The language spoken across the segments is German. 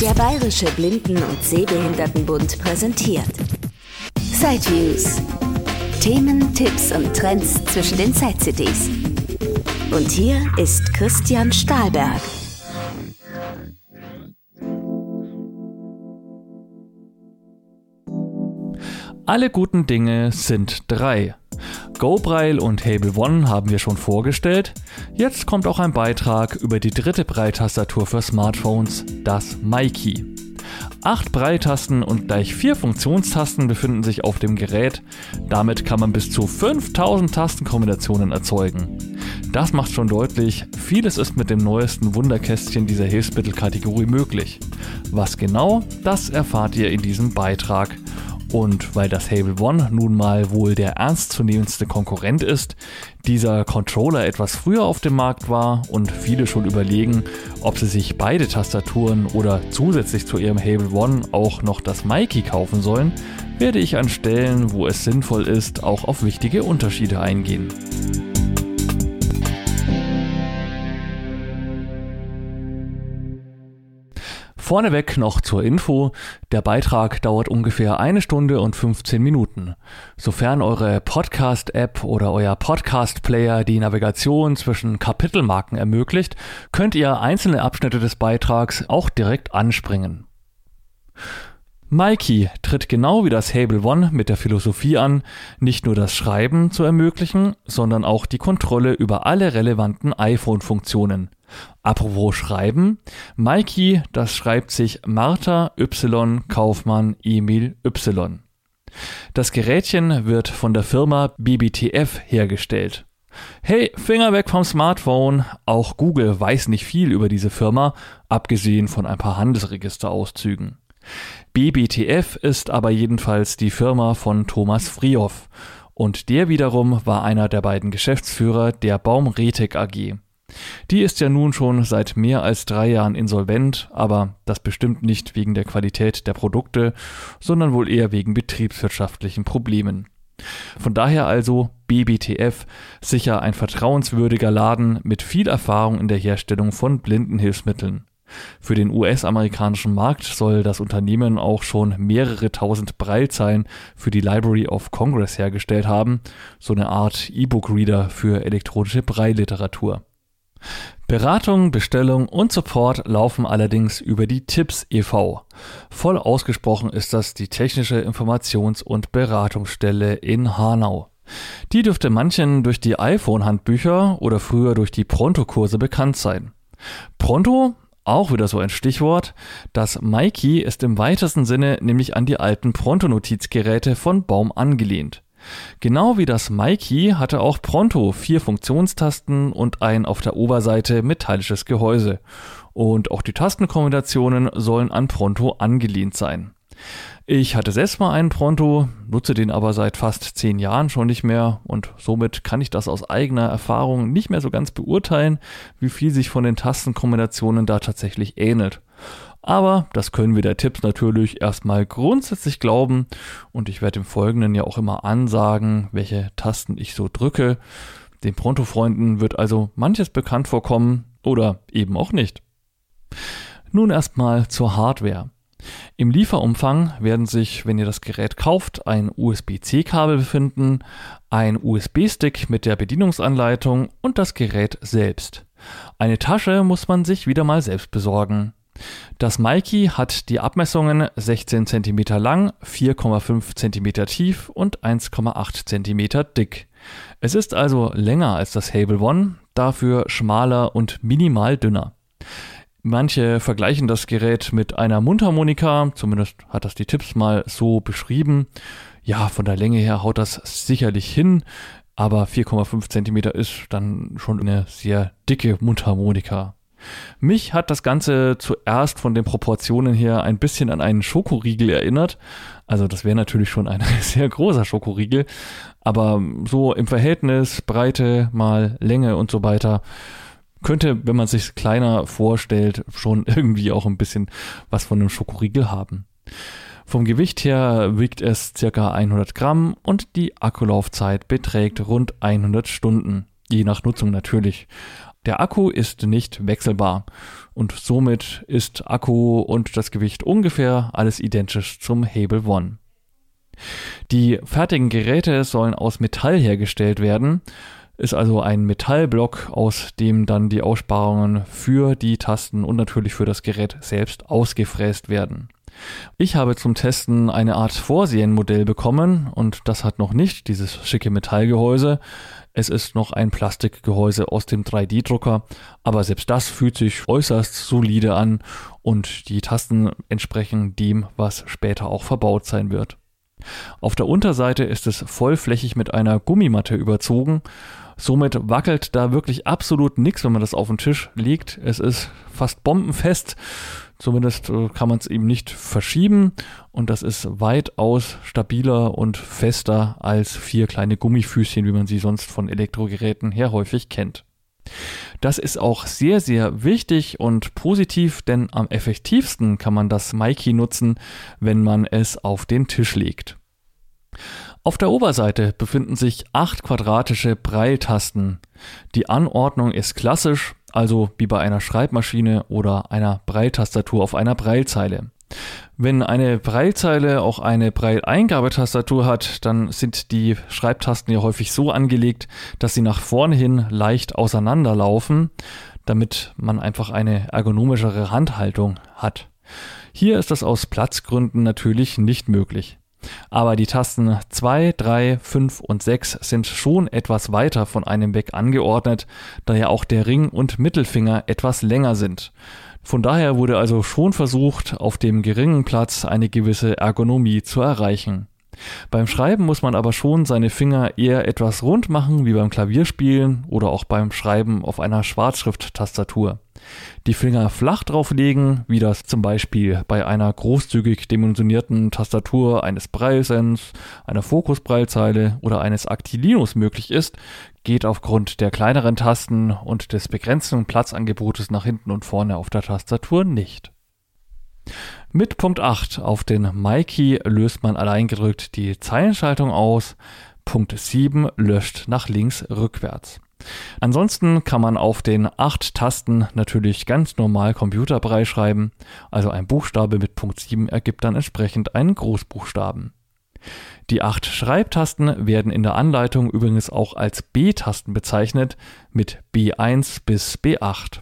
Der Bayerische Blinden- und Sehbehindertenbund präsentiert Sideviews. Themen, Tipps und Trends zwischen den Side-CDs. Und hier ist Christian Stahlberg. Alle guten Dinge sind drei. GoBraille und Hable One haben wir schon vorgestellt. Jetzt kommt auch ein Beitrag über die dritte Breitastatur für Smartphones, das MyKey. Acht Breitasten und gleich vier Funktionstasten befinden sich auf dem Gerät. Damit kann man bis zu 5000 Tastenkombinationen erzeugen. Das macht schon deutlich, vieles ist mit dem neuesten Wunderkästchen dieser Hilfsmittelkategorie möglich. Was genau, das erfahrt ihr in diesem Beitrag. Und weil das Hable One nun mal wohl der ernstzunehmendste Konkurrent ist, dieser Controller etwas früher auf dem Markt war und viele schon überlegen, ob sie sich beide Tastaturen oder zusätzlich zu ihrem Hable One auch noch das Mikey kaufen sollen, werde ich an Stellen, wo es sinnvoll ist, auch auf wichtige Unterschiede eingehen. Vorneweg noch zur Info, der Beitrag dauert ungefähr eine Stunde und 15 Minuten. Sofern eure Podcast-App oder euer Podcast-Player die Navigation zwischen Kapitelmarken ermöglicht, könnt ihr einzelne Abschnitte des Beitrags auch direkt anspringen. Mikey tritt genau wie das Hable One mit der Philosophie an, nicht nur das Schreiben zu ermöglichen, sondern auch die Kontrolle über alle relevanten iPhone-Funktionen. Apropos Schreiben, Mikey, das schreibt sich Martha Y Kaufmann Emil Y. Das Gerätchen wird von der Firma BBTF hergestellt. Hey, Finger weg vom Smartphone. Auch Google weiß nicht viel über diese Firma, abgesehen von ein paar Handelsregisterauszügen. BBTF ist aber jedenfalls die Firma von Thomas Frioff und der wiederum war einer der beiden Geschäftsführer der Baumretek AG. Die ist ja nun schon seit mehr als drei Jahren insolvent, aber das bestimmt nicht wegen der Qualität der Produkte, sondern wohl eher wegen betriebswirtschaftlichen Problemen. Von daher also BBTF sicher ein vertrauenswürdiger Laden mit viel Erfahrung in der Herstellung von Blindenhilfsmitteln. Für den US-amerikanischen Markt soll das Unternehmen auch schon mehrere tausend Breilzeilen für die Library of Congress hergestellt haben, so eine Art E-Book-Reader für elektronische Breiliteratur. Beratung, Bestellung und Support laufen allerdings über die Tipps e.V. Voll ausgesprochen ist das die Technische Informations- und Beratungsstelle in Hanau. Die dürfte manchen durch die iPhone-Handbücher oder früher durch die Pronto-Kurse bekannt sein. Pronto, auch wieder so ein Stichwort, das Mikey ist im weitesten Sinne nämlich an die alten Pronto-Notizgeräte von Baum angelehnt. Genau wie das Mikey hatte auch Pronto vier Funktionstasten und ein auf der Oberseite metallisches Gehäuse. Und auch die Tastenkombinationen sollen an Pronto angelehnt sein. Ich hatte selbst mal einen Pronto, nutze den aber seit fast zehn Jahren schon nicht mehr und somit kann ich das aus eigener Erfahrung nicht mehr so ganz beurteilen, wie viel sich von den Tastenkombinationen da tatsächlich ähnelt. Aber das können wir der Tipps natürlich erstmal grundsätzlich glauben und ich werde im Folgenden ja auch immer ansagen, welche Tasten ich so drücke. Den Pronto-Freunden wird also manches bekannt vorkommen oder eben auch nicht. Nun erstmal zur Hardware. Im Lieferumfang werden sich, wenn ihr das Gerät kauft, ein USB-C-Kabel befinden, ein USB-Stick mit der Bedienungsanleitung und das Gerät selbst. Eine Tasche muss man sich wieder mal selbst besorgen. Das Mikey hat die Abmessungen 16 cm lang, 4,5 cm tief und 1,8 cm dick. Es ist also länger als das Hable One, dafür schmaler und minimal dünner. Manche vergleichen das Gerät mit einer Mundharmonika, zumindest hat das die Tipps mal so beschrieben. Ja, von der Länge her haut das sicherlich hin, aber 4,5 cm ist dann schon eine sehr dicke Mundharmonika. Mich hat das Ganze zuerst von den Proportionen her ein bisschen an einen Schokoriegel erinnert. Also das wäre natürlich schon ein sehr großer Schokoriegel, aber so im Verhältnis Breite mal Länge und so weiter könnte, wenn man sich kleiner vorstellt, schon irgendwie auch ein bisschen was von einem Schokoriegel haben. Vom Gewicht her wiegt es circa 100 Gramm und die Akkulaufzeit beträgt rund 100 Stunden. Je nach Nutzung natürlich. Der Akku ist nicht wechselbar. und somit ist Akku und das Gewicht ungefähr alles identisch zum Hable One. Die fertigen Geräte sollen aus Metall hergestellt werden, ist also ein Metallblock, aus dem dann die Aussparungen für die Tasten und natürlich für das Gerät selbst ausgefräst werden. Ich habe zum Testen eine Art Vorserienmodell bekommen und das hat noch nicht dieses schicke Metallgehäuse. Es ist noch ein Plastikgehäuse aus dem 3D-Drucker, aber selbst das fühlt sich äußerst solide an und die Tasten entsprechen dem, was später auch verbaut sein wird. Auf der Unterseite ist es vollflächig mit einer Gummimatte überzogen. Somit wackelt da wirklich absolut nichts, wenn man das auf den Tisch legt. Es ist fast bombenfest. Zumindest äh, kann man es eben nicht verschieben und das ist weitaus stabiler und fester als vier kleine Gummifüßchen, wie man sie sonst von Elektrogeräten her häufig kennt. Das ist auch sehr, sehr wichtig und positiv, denn am effektivsten kann man das Mikey nutzen, wenn man es auf den Tisch legt. Auf der Oberseite befinden sich acht quadratische Breiltasten. Die Anordnung ist klassisch, also wie bei einer Schreibmaschine oder einer Breiltastatur auf einer Breilzeile. Wenn eine Breilzeile auch eine Breileingabetastatur hat, dann sind die Schreibtasten ja häufig so angelegt, dass sie nach vorne hin leicht auseinanderlaufen, damit man einfach eine ergonomischere Handhaltung hat. Hier ist das aus Platzgründen natürlich nicht möglich. Aber die Tasten 2, 3, 5 und 6 sind schon etwas weiter von einem weg angeordnet, da ja auch der Ring und Mittelfinger etwas länger sind. Von daher wurde also schon versucht, auf dem geringen Platz eine gewisse Ergonomie zu erreichen. Beim Schreiben muss man aber schon seine Finger eher etwas rund machen, wie beim Klavierspielen oder auch beim Schreiben auf einer Schwarzschrift-Tastatur. Die Finger flach drauflegen, wie das zum Beispiel bei einer großzügig dimensionierten Tastatur eines Braillesens, einer Fokusbreilzeile oder eines Actilinus möglich ist, geht aufgrund der kleineren Tasten und des begrenzten Platzangebotes nach hinten und vorne auf der Tastatur nicht. Mit Punkt 8 auf den MyKey löst man alleingedrückt die Zeilenschaltung aus. Punkt 7 löscht nach links rückwärts. Ansonsten kann man auf den acht Tasten natürlich ganz normal Computerbrei schreiben, also ein Buchstabe mit Punkt 7 ergibt dann entsprechend einen Großbuchstaben. Die acht Schreibtasten werden in der Anleitung übrigens auch als B-Tasten bezeichnet, mit B1 bis B8.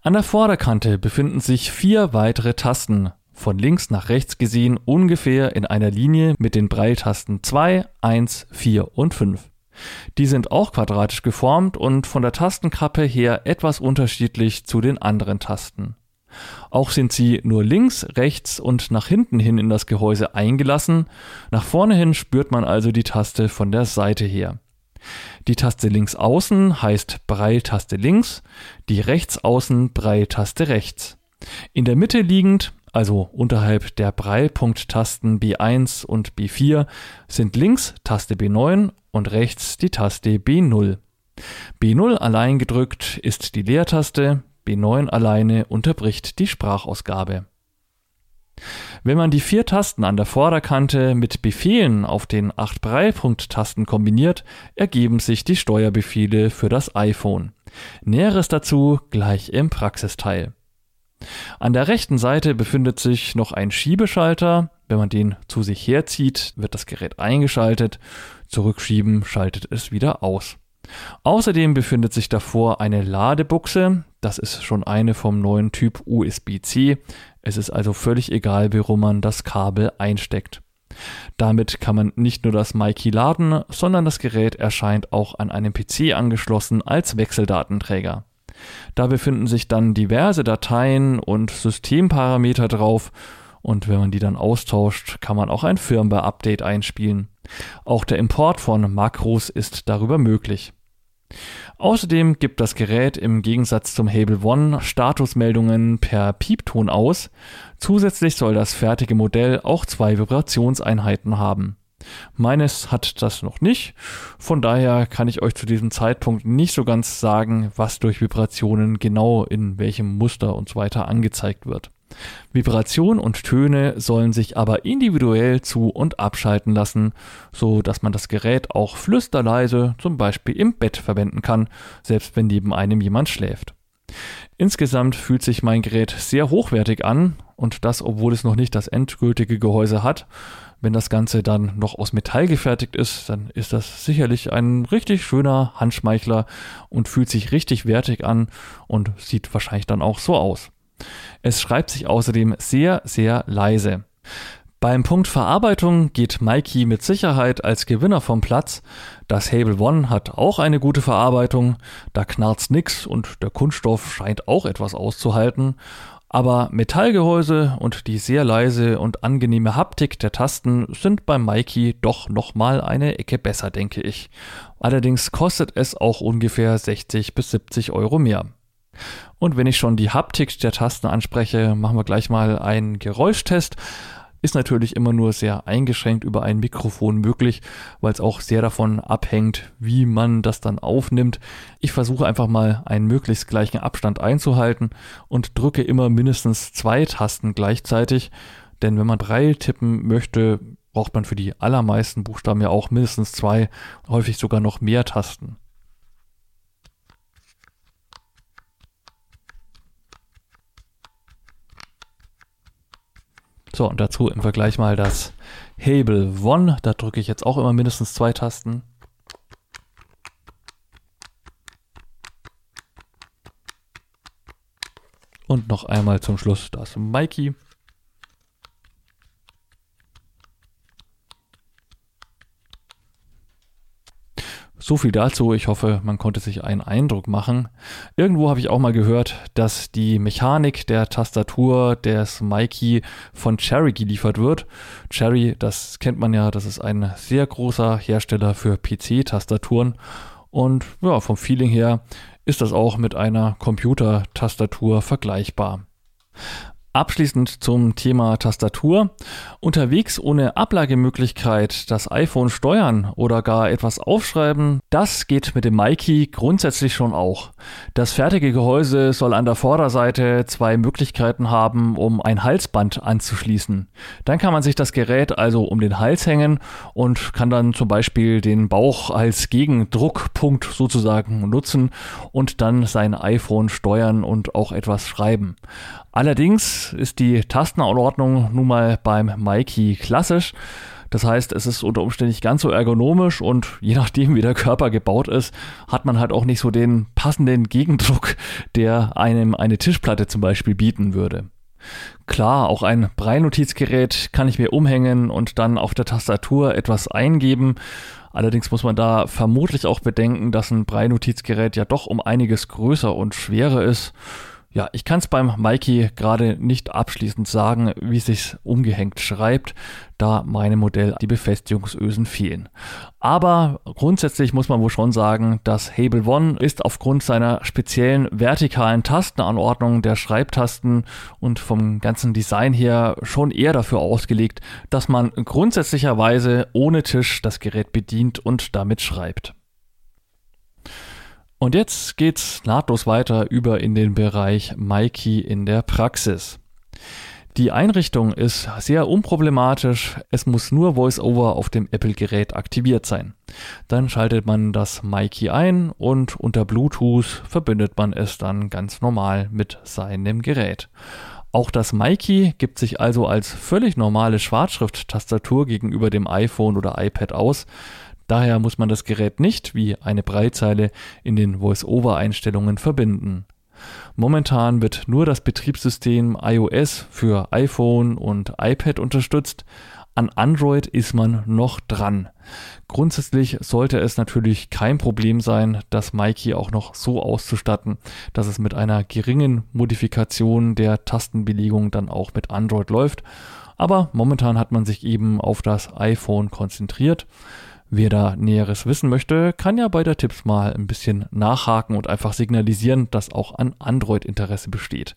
An der Vorderkante befinden sich vier weitere Tasten, von links nach rechts gesehen ungefähr in einer Linie mit den Breiltasten 2, 1, 4 und 5. Die sind auch quadratisch geformt und von der Tastenkappe her etwas unterschiedlich zu den anderen Tasten. Auch sind sie nur links, rechts und nach hinten hin in das Gehäuse eingelassen. Nach vorne hin spürt man also die Taste von der Seite her. Die Taste links außen heißt Breiltaste links, die rechts außen Breiltaste rechts. In der Mitte liegend also unterhalb der Breilpunkt-Tasten B1 und B4, sind links Taste B9 und rechts die Taste B0. B0 allein gedrückt ist die Leertaste, B9 alleine unterbricht die Sprachausgabe. Wenn man die vier Tasten an der Vorderkante mit Befehlen auf den acht Breilpunkt-Tasten kombiniert, ergeben sich die Steuerbefehle für das iPhone. Näheres dazu gleich im Praxisteil. An der rechten Seite befindet sich noch ein Schiebeschalter. Wenn man den zu sich herzieht, wird das Gerät eingeschaltet. Zurückschieben schaltet es wieder aus. Außerdem befindet sich davor eine Ladebuchse. Das ist schon eine vom neuen Typ USB-C. Es ist also völlig egal, warum man das Kabel einsteckt. Damit kann man nicht nur das MyKey laden, sondern das Gerät erscheint auch an einem PC angeschlossen als Wechseldatenträger. Da befinden sich dann diverse Dateien und Systemparameter drauf und wenn man die dann austauscht, kann man auch ein Firmware-Update einspielen. Auch der Import von Makros ist darüber möglich. Außerdem gibt das Gerät im Gegensatz zum Hable One Statusmeldungen per Piepton aus. Zusätzlich soll das fertige Modell auch zwei Vibrationseinheiten haben. Meines hat das noch nicht. Von daher kann ich euch zu diesem Zeitpunkt nicht so ganz sagen, was durch Vibrationen genau in welchem Muster und so weiter angezeigt wird. Vibration und Töne sollen sich aber individuell zu- und abschalten lassen, so dass man das Gerät auch flüsterleise, zum Beispiel im Bett verwenden kann, selbst wenn neben einem jemand schläft. Insgesamt fühlt sich mein Gerät sehr hochwertig an und das, obwohl es noch nicht das endgültige Gehäuse hat. Wenn das Ganze dann noch aus Metall gefertigt ist, dann ist das sicherlich ein richtig schöner Handschmeichler und fühlt sich richtig wertig an und sieht wahrscheinlich dann auch so aus. Es schreibt sich außerdem sehr, sehr leise. Beim Punkt Verarbeitung geht Mikey mit Sicherheit als Gewinner vom Platz. Das Hable One hat auch eine gute Verarbeitung, da knarzt nix und der Kunststoff scheint auch etwas auszuhalten. Aber Metallgehäuse und die sehr leise und angenehme Haptik der Tasten sind beim Mikey doch nochmal eine Ecke besser, denke ich. Allerdings kostet es auch ungefähr 60 bis 70 Euro mehr. Und wenn ich schon die Haptik der Tasten anspreche, machen wir gleich mal einen Geräuschtest ist natürlich immer nur sehr eingeschränkt über ein Mikrofon möglich, weil es auch sehr davon abhängt, wie man das dann aufnimmt. Ich versuche einfach mal einen möglichst gleichen Abstand einzuhalten und drücke immer mindestens zwei Tasten gleichzeitig, denn wenn man drei tippen möchte, braucht man für die allermeisten Buchstaben ja auch mindestens zwei, häufig sogar noch mehr Tasten. So, und dazu im Vergleich mal das Hable One. Da drücke ich jetzt auch immer mindestens zwei Tasten. Und noch einmal zum Schluss das Mikey. So viel dazu. Ich hoffe, man konnte sich einen Eindruck machen. Irgendwo habe ich auch mal gehört, dass die Mechanik der Tastatur des Mikey von Cherry geliefert wird. Cherry, das kennt man ja, das ist ein sehr großer Hersteller für PC-Tastaturen. Und ja, vom Feeling her ist das auch mit einer Computer-Tastatur vergleichbar. Abschließend zum Thema Tastatur. Unterwegs ohne Ablagemöglichkeit das iPhone steuern oder gar etwas aufschreiben, das geht mit dem Mikey grundsätzlich schon auch. Das fertige Gehäuse soll an der Vorderseite zwei Möglichkeiten haben, um ein Halsband anzuschließen. Dann kann man sich das Gerät also um den Hals hängen und kann dann zum Beispiel den Bauch als Gegendruckpunkt sozusagen nutzen und dann sein iPhone steuern und auch etwas schreiben. Allerdings ist die Tastenanordnung nun mal beim Mikey klassisch. Das heißt, es ist unter Umständen nicht ganz so ergonomisch und je nachdem, wie der Körper gebaut ist, hat man halt auch nicht so den passenden Gegendruck, der einem eine Tischplatte zum Beispiel bieten würde. Klar, auch ein Breinotizgerät kann ich mir umhängen und dann auf der Tastatur etwas eingeben. Allerdings muss man da vermutlich auch bedenken, dass ein Breinotizgerät ja doch um einiges größer und schwerer ist. Ja, ich kann es beim Mikey gerade nicht abschließend sagen, wie sich's umgehängt schreibt, da meinem Modell die Befestigungsösen fehlen. Aber grundsätzlich muss man wohl schon sagen, dass Hable One ist aufgrund seiner speziellen vertikalen Tastenanordnung der Schreibtasten und vom ganzen Design her schon eher dafür ausgelegt, dass man grundsätzlicherweise ohne Tisch das Gerät bedient und damit schreibt. Und jetzt geht's nahtlos weiter über in den Bereich Mikey in der Praxis. Die Einrichtung ist sehr unproblematisch. Es muss nur VoiceOver auf dem Apple-Gerät aktiviert sein. Dann schaltet man das Mikey ein und unter Bluetooth verbindet man es dann ganz normal mit seinem Gerät. Auch das Mikey gibt sich also als völlig normale Schwarzschrift-Tastatur gegenüber dem iPhone oder iPad aus. Daher muss man das Gerät nicht wie eine Breitzeile in den Voice-Over-Einstellungen verbinden. Momentan wird nur das Betriebssystem iOS für iPhone und iPad unterstützt. An Android ist man noch dran. Grundsätzlich sollte es natürlich kein Problem sein, das Mikey auch noch so auszustatten, dass es mit einer geringen Modifikation der Tastenbelegung dann auch mit Android läuft. Aber momentan hat man sich eben auf das iPhone konzentriert. Wer da Näheres wissen möchte, kann ja bei der Tipps mal ein bisschen nachhaken und einfach signalisieren, dass auch an Android Interesse besteht.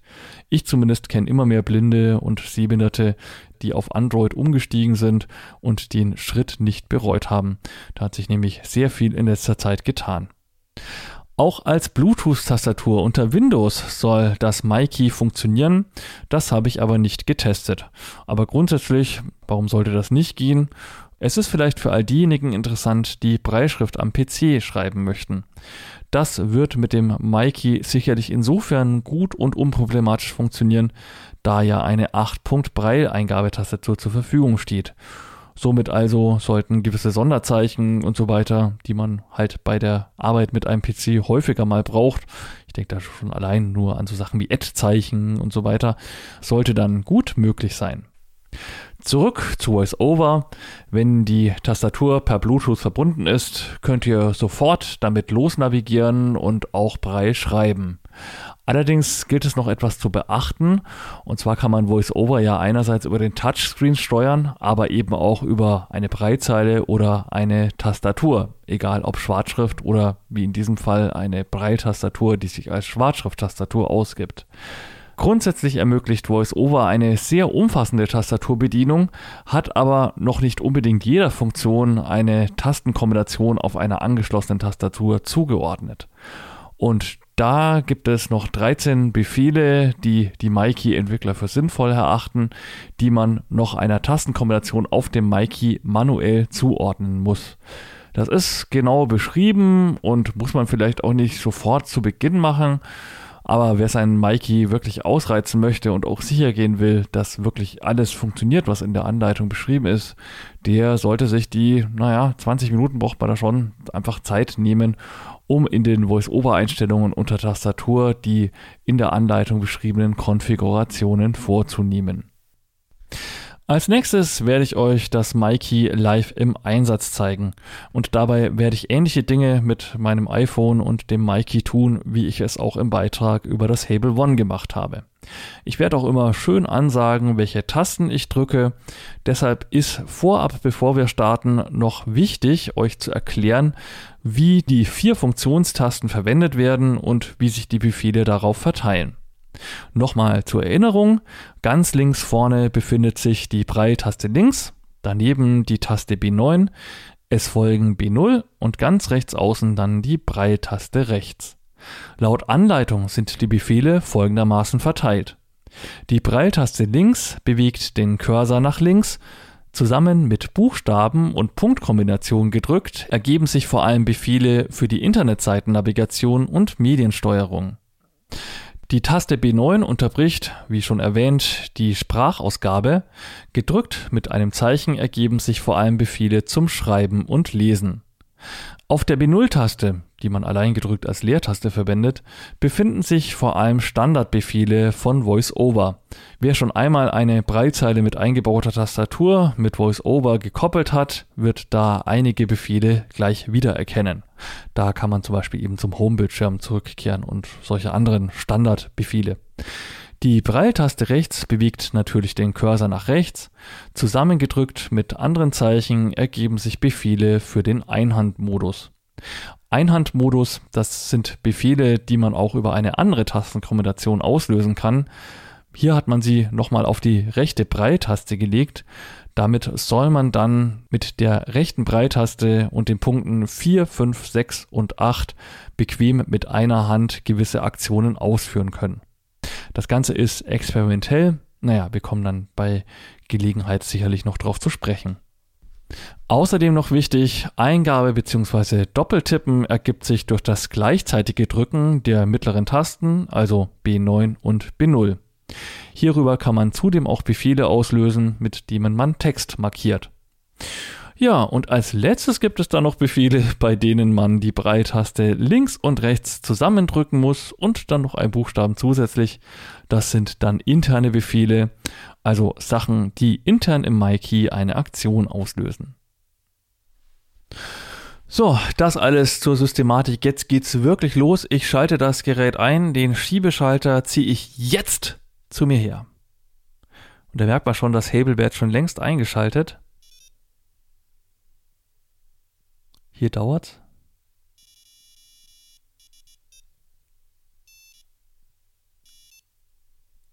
Ich zumindest kenne immer mehr Blinde und Sehbehinderte, die auf Android umgestiegen sind und den Schritt nicht bereut haben. Da hat sich nämlich sehr viel in letzter Zeit getan. Auch als Bluetooth-Tastatur unter Windows soll das Mikey funktionieren. Das habe ich aber nicht getestet. Aber grundsätzlich, warum sollte das nicht gehen? Es ist vielleicht für all diejenigen interessant, die Breitschrift am PC schreiben möchten. Das wird mit dem Mikey sicherlich insofern gut und unproblematisch funktionieren, da ja eine 8-Punkt-Braille-Eingabetastatur zur Verfügung steht. Somit also sollten gewisse Sonderzeichen und so weiter, die man halt bei der Arbeit mit einem PC häufiger mal braucht, ich denke da schon allein nur an so Sachen wie Add-Zeichen und so weiter, sollte dann gut möglich sein. Zurück zu VoiceOver. Wenn die Tastatur per Bluetooth verbunden ist, könnt ihr sofort damit losnavigieren und auch Brei schreiben. Allerdings gilt es noch etwas zu beachten. Und zwar kann man VoiceOver ja einerseits über den Touchscreen steuern, aber eben auch über eine Breitzeile oder eine Tastatur. Egal ob Schwarzschrift oder wie in diesem Fall eine Breitastatur, die sich als Schwarzschrift-Tastatur ausgibt. Grundsätzlich ermöglicht VoiceOver eine sehr umfassende Tastaturbedienung, hat aber noch nicht unbedingt jeder Funktion eine Tastenkombination auf einer angeschlossenen Tastatur zugeordnet. Und da gibt es noch 13 Befehle, die die Mikey-Entwickler für sinnvoll erachten, die man noch einer Tastenkombination auf dem Mikey manuell zuordnen muss. Das ist genau beschrieben und muss man vielleicht auch nicht sofort zu Beginn machen. Aber wer seinen Mikey wirklich ausreizen möchte und auch sicher gehen will, dass wirklich alles funktioniert, was in der Anleitung beschrieben ist, der sollte sich die, naja, 20 Minuten braucht man da schon, einfach Zeit nehmen, um in den Voice-Over-Einstellungen unter Tastatur die in der Anleitung beschriebenen Konfigurationen vorzunehmen. Als nächstes werde ich euch das Mikey live im Einsatz zeigen und dabei werde ich ähnliche Dinge mit meinem iPhone und dem Mikey tun, wie ich es auch im Beitrag über das Hable One gemacht habe. Ich werde auch immer schön ansagen, welche Tasten ich drücke. Deshalb ist vorab, bevor wir starten, noch wichtig, euch zu erklären, wie die vier Funktionstasten verwendet werden und wie sich die Befehle darauf verteilen. Nochmal zur Erinnerung, ganz links vorne befindet sich die Braille-Taste links, daneben die Taste B9, es folgen B0 und ganz rechts außen dann die Braille-Taste rechts. Laut Anleitung sind die Befehle folgendermaßen verteilt. Die Braille-Taste links bewegt den Cursor nach links, Zusammen mit Buchstaben und Punktkombinationen gedrückt ergeben sich vor allem Befehle für die Internetseitennavigation und Mediensteuerung. Die Taste B9 unterbricht, wie schon erwähnt, die Sprachausgabe. Gedrückt mit einem Zeichen ergeben sich vor allem Befehle zum Schreiben und Lesen. Auf der B0-Taste, die man allein gedrückt als Leertaste verwendet, befinden sich vor allem Standardbefehle von VoiceOver. Wer schon einmal eine Breitzeile mit eingebauter Tastatur mit VoiceOver gekoppelt hat, wird da einige Befehle gleich wiedererkennen. Da kann man zum Beispiel eben zum Homebildschirm zurückkehren und solche anderen Standardbefehle. Die Braille-Taste rechts bewegt natürlich den Cursor nach rechts. Zusammengedrückt mit anderen Zeichen ergeben sich Befehle für den Einhandmodus. Einhandmodus, das sind Befehle, die man auch über eine andere Tastenkombination auslösen kann. Hier hat man sie nochmal auf die rechte Breitaste gelegt. Damit soll man dann mit der rechten Breitaste und den Punkten 4, 5, 6 und 8 bequem mit einer Hand gewisse Aktionen ausführen können. Das Ganze ist experimentell. Naja, wir kommen dann bei Gelegenheit sicherlich noch drauf zu sprechen. Außerdem noch wichtig, Eingabe bzw. Doppeltippen ergibt sich durch das gleichzeitige Drücken der mittleren Tasten, also B9 und B0. Hierüber kann man zudem auch Befehle auslösen, mit denen man Text markiert. Ja, und als letztes gibt es dann noch Befehle, bei denen man die Breitaste links und rechts zusammendrücken muss und dann noch ein Buchstaben zusätzlich. Das sind dann interne Befehle, also Sachen, die intern im MyKey eine Aktion auslösen. So, das alles zur Systematik. Jetzt geht's wirklich los. Ich schalte das Gerät ein. Den Schiebeschalter ziehe ich jetzt zu mir her. Und da merkt man schon, das Hable wird schon längst eingeschaltet. Hier dauert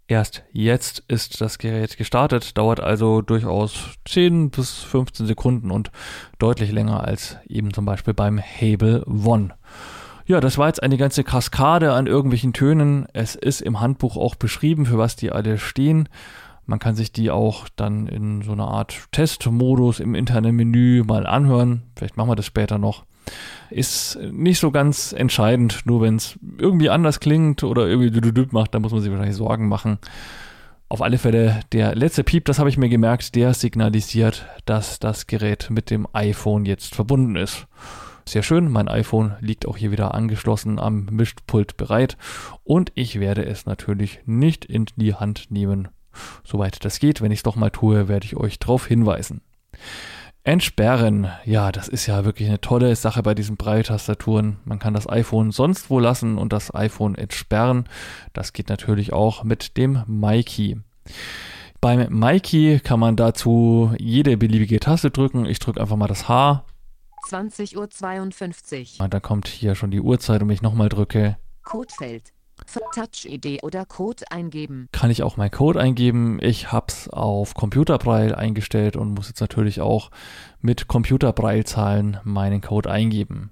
Erst jetzt ist das Gerät gestartet, dauert also durchaus 10 bis 15 Sekunden und deutlich länger als eben zum Beispiel beim Hable One. Ja, das war jetzt eine ganze Kaskade an irgendwelchen Tönen. Es ist im Handbuch auch beschrieben, für was die alle stehen. Man kann sich die auch dann in so einer Art Testmodus im internen Menü mal anhören. Vielleicht machen wir das später noch. Ist nicht so ganz entscheidend, nur wenn es irgendwie anders klingt oder irgendwie macht, dann muss man sich wahrscheinlich Sorgen machen. Auf alle Fälle, der letzte Piep, das habe ich mir gemerkt, der signalisiert, dass das Gerät mit dem iPhone jetzt verbunden ist. Sehr schön, mein iPhone liegt auch hier wieder angeschlossen am Mischpult bereit und ich werde es natürlich nicht in die Hand nehmen. Soweit das geht, wenn ich es doch mal tue, werde ich euch darauf hinweisen. Entsperren, ja, das ist ja wirklich eine tolle Sache bei diesen Breitastaturen. Man kann das iPhone sonst wo lassen und das iPhone entsperren. Das geht natürlich auch mit dem MyKey. Beim MyKey kann man dazu jede beliebige Taste drücken. Ich drücke einfach mal das H 20.52 Uhr. Und ah, da kommt hier schon die Uhrzeit und wenn ich nochmal drücke. Codefeld. Touch-ID oder Code eingeben. Kann ich auch meinen Code eingeben. Ich habe es auf Computerbraille eingestellt und muss jetzt natürlich auch mit Computerbraille-Zahlen meinen Code eingeben.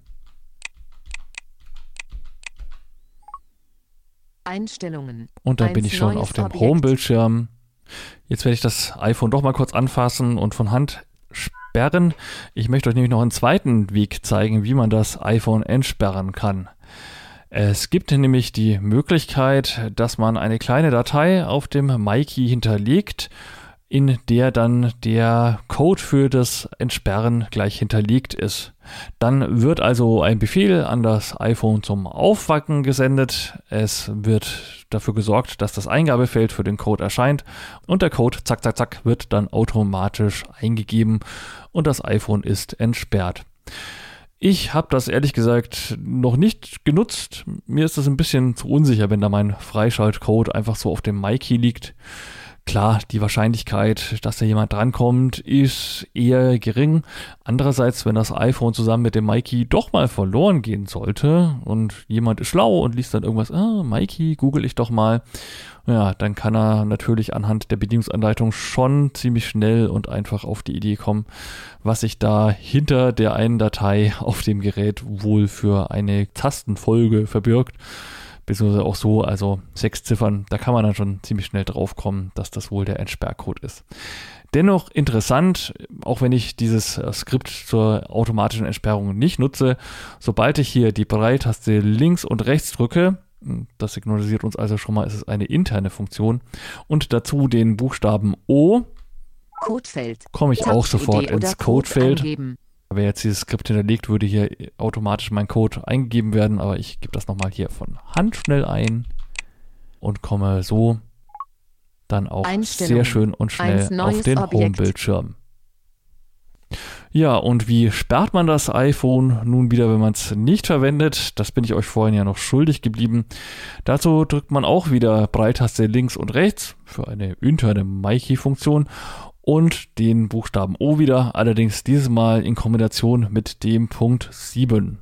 Einstellungen. Und dann bin ich schon auf dem Home-Bildschirm. Jetzt werde ich das iPhone doch mal kurz anfassen und von Hand entsperren. Ich möchte euch nämlich noch einen zweiten Weg zeigen, wie man das iPhone entsperren kann. Es gibt nämlich die Möglichkeit, dass man eine kleine Datei auf dem MyKey hinterlegt in der dann der Code für das Entsperren gleich hinterlegt ist. Dann wird also ein Befehl an das iPhone zum Aufwacken gesendet. Es wird dafür gesorgt, dass das Eingabefeld für den Code erscheint und der Code zack zack zack wird dann automatisch eingegeben und das iPhone ist entsperrt. Ich habe das ehrlich gesagt noch nicht genutzt. Mir ist das ein bisschen zu unsicher, wenn da mein Freischaltcode einfach so auf dem MyKey liegt. Klar, die Wahrscheinlichkeit, dass da jemand drankommt, ist eher gering. Andererseits, wenn das iPhone zusammen mit dem Mikey doch mal verloren gehen sollte und jemand ist schlau und liest dann irgendwas, ah, Mikey, google ich doch mal, ja, dann kann er natürlich anhand der Bedienungsanleitung schon ziemlich schnell und einfach auf die Idee kommen, was sich da hinter der einen Datei auf dem Gerät wohl für eine Tastenfolge verbirgt beziehungsweise auch so, also sechs Ziffern, da kann man dann schon ziemlich schnell drauf kommen, dass das wohl der Entsperrcode ist. Dennoch interessant, auch wenn ich dieses äh, Skript zur automatischen Entsperrung nicht nutze, sobald ich hier die Breitaste links und rechts drücke, hm, das signalisiert uns also schon mal, es ist eine interne Funktion, und dazu den Buchstaben O, Codefeld. komme ich auch sofort ins Codefeld. Code Wer jetzt dieses Skript hinterlegt, würde hier automatisch mein Code eingegeben werden, aber ich gebe das nochmal hier von Hand schnell ein und komme so dann auch sehr schön und schnell auf den Home-Bildschirm. Ja, und wie sperrt man das iPhone nun wieder, wenn man es nicht verwendet? Das bin ich euch vorhin ja noch schuldig geblieben. Dazu drückt man auch wieder Breitaste links und rechts für eine interne MyKey-Funktion und den Buchstaben O wieder, allerdings dieses Mal in Kombination mit dem Punkt 7.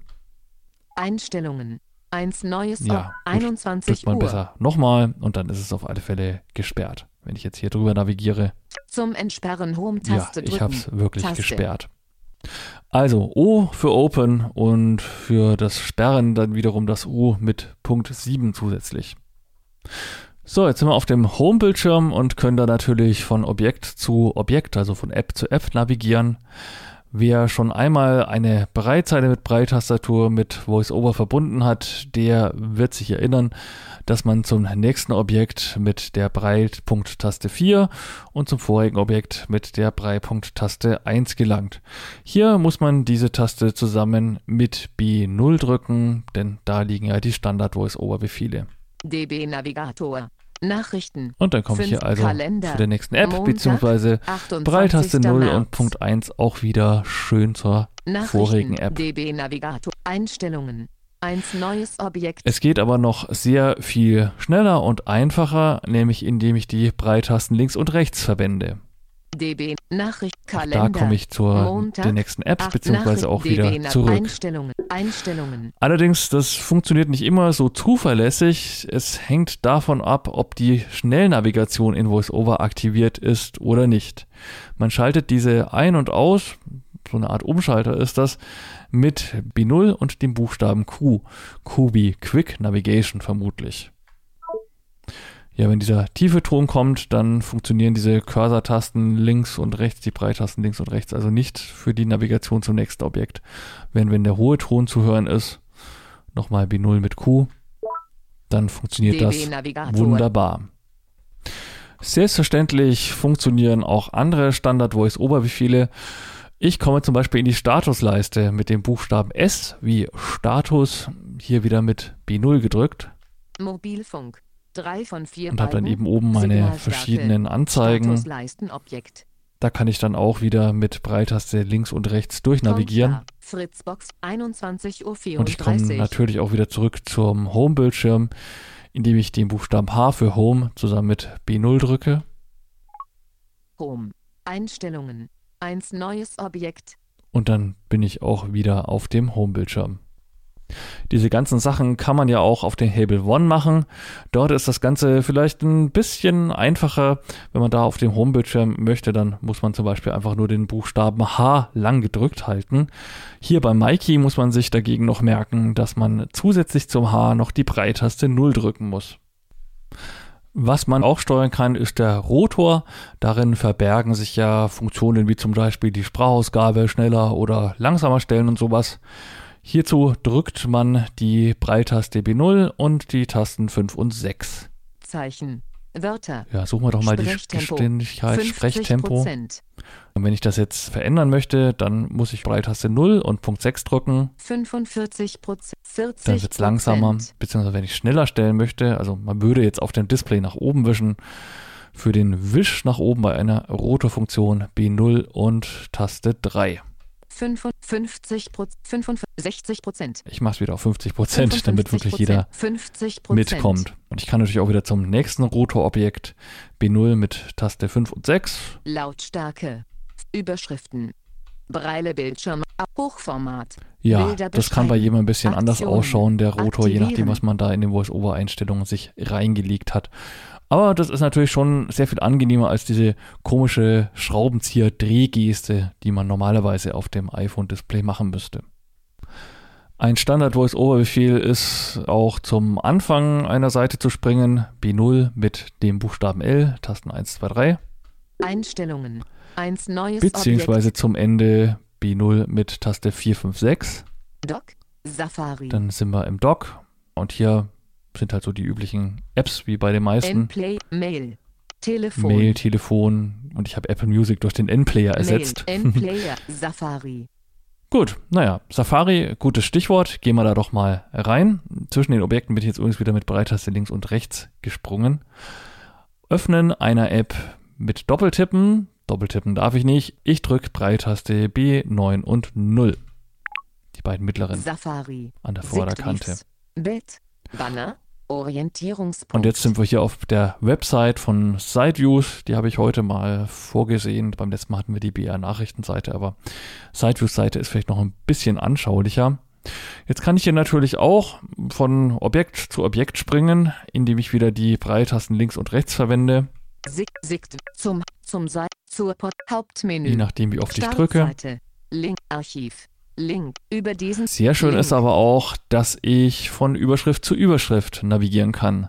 Einstellungen. Eins neues ja, 21 man Uhr. besser nochmal und dann ist es auf alle Fälle gesperrt. Wenn ich jetzt hier drüber navigiere. Zum Entsperren Home-Taste ja, ich habe es wirklich Taste. gesperrt. Also O für Open und für das Sperren dann wiederum das U mit Punkt 7 zusätzlich. So, jetzt sind wir auf dem Home-Bildschirm und können da natürlich von Objekt zu Objekt, also von App zu App navigieren. Wer schon einmal eine Breitzeile mit Breittastatur mit VoiceOver verbunden hat, der wird sich erinnern, dass man zum nächsten Objekt mit der Breit-Punkt-Taste 4 und zum vorigen Objekt mit der Breit-Punkt-Taste 1 gelangt. Hier muss man diese Taste zusammen mit B0 drücken, denn da liegen ja die Standard-VoiceOver-Befehle. DB Navigator Nachrichten. Und dann komme ich hier also Kalender. zu der nächsten App, Montag, beziehungsweise Breitaste 0 März. und Punkt 1 auch wieder schön zur vorigen App. DB Navigator. Einstellungen. Eins neues Objekt. Es geht aber noch sehr viel schneller und einfacher, nämlich indem ich die Breitasten links und rechts verwende. DB Nachricht Kalender. Da komme ich zur Montag, der nächsten App beziehungsweise auch wieder DB zurück. Einstellungen, Einstellungen. Allerdings, das funktioniert nicht immer so zuverlässig. Es hängt davon ab, ob die Schnellnavigation in VoiceOver aktiviert ist oder nicht. Man schaltet diese ein und aus, so eine Art Umschalter ist das, mit B0 und dem Buchstaben Q. Q wie Quick Navigation vermutlich. Ja, wenn dieser tiefe Ton kommt, dann funktionieren diese Cursor-Tasten links und rechts, die Breitasten links und rechts, also nicht für die Navigation zum nächsten Objekt. Wenn, wenn der hohe Ton zu hören ist, nochmal B0 mit Q, dann funktioniert das wunderbar. Selbstverständlich funktionieren auch andere Standard-Voice-Over-Befehle. Ich komme zum Beispiel in die Statusleiste mit dem Buchstaben S wie Status, hier wieder mit B0 gedrückt. Mobilfunk. Drei von vier und habe dann eben oben meine verschiedenen Anzeigen. Da kann ich dann auch wieder mit Breitaste links und rechts durchnavigieren. Fritzbox 21 Uhr und ich komme natürlich auch wieder zurück zum Home-Bildschirm, indem ich den Buchstaben H für Home zusammen mit B0 drücke. Home. Einstellungen. Eins neues Objekt. Und dann bin ich auch wieder auf dem Home-Bildschirm. Diese ganzen Sachen kann man ja auch auf den Hable One machen. Dort ist das Ganze vielleicht ein bisschen einfacher. Wenn man da auf dem Homebildschirm möchte, dann muss man zum Beispiel einfach nur den Buchstaben H lang gedrückt halten. Hier bei Mikey muss man sich dagegen noch merken, dass man zusätzlich zum H noch die Breitaste 0 drücken muss. Was man auch steuern kann, ist der Rotor. Darin verbergen sich ja Funktionen wie zum Beispiel die Sprachausgabe schneller oder langsamer stellen und sowas. Hierzu drückt man die Breitaste B0 und die Tasten 5 und 6. Zeichen. Wörter. Ja, suchen wir doch mal die Geschwindigkeit, Sprechtempo. Und wenn ich das jetzt verändern möchte, dann muss ich Breitaste 0 und Punkt 6 drücken. 45 Prozent. Dann wird es langsamer. Beziehungsweise wenn ich schneller stellen möchte, also man würde jetzt auf dem Display nach oben wischen, für den Wisch nach oben bei einer Rotorfunktion B0 und Taste 3. 55 65 Prozent. Ich mache es wieder auf 50 Prozent, damit wirklich jeder mitkommt. Und ich kann natürlich auch wieder zum nächsten Rotorobjekt B0 mit Taste 5 und 6. Lautstärke, Überschriften, Breile Bildschirm, Hochformat. Ja, das kann bei jedem ein bisschen Aktionen, anders ausschauen, der Rotor, je nachdem, was man da in den Voice-Over-Einstellungen sich reingelegt hat. Aber das ist natürlich schon sehr viel angenehmer als diese komische Schraubenzieher-Drehgeste, die man normalerweise auf dem iPhone-Display machen müsste. Ein Standard-Voice-Over-Befehl ist auch zum Anfang einer Seite zu springen, B0 mit dem Buchstaben L, Tasten 1, 2, 3. Einstellungen, 1 neues Beziehungsweise Objekt. zum Ende B0 mit Taste 4, 5, 6. Dock, Safari. Dann sind wir im Dock und hier sind halt so die üblichen Apps wie bei den meisten. Nplay, Mail, Telefon. Mail, Telefon und ich habe Apple Music durch den N-Player ersetzt. N-Player, Safari. Gut, naja, Safari, gutes Stichwort. Gehen wir da doch mal rein. Zwischen den Objekten bin ich jetzt übrigens wieder mit Breitaste links und rechts gesprungen. Öffnen einer App mit Doppeltippen. Doppeltippen darf ich nicht. Ich drücke Breitaste B9 und 0. Die beiden mittleren. Safari. An der Vorderkante. Bild. Banner, Orientierungspunkt. Und jetzt sind wir hier auf der Website von SiteViews. Die habe ich heute mal vorgesehen. Beim letzten Mal hatten wir die BR-Nachrichtenseite, aber SiteViews-Seite ist vielleicht noch ein bisschen anschaulicher. Jetzt kann ich hier natürlich auch von Objekt zu Objekt springen, indem ich wieder die Breitasten links und rechts verwende. Siegt zum, zum Seite, zur Hauptmenü. Je nachdem, wie oft ich drücke. Link, Archiv, Link über diesen. Sehr schön Link. ist aber auch, dass ich von Überschrift zu Überschrift navigieren kann.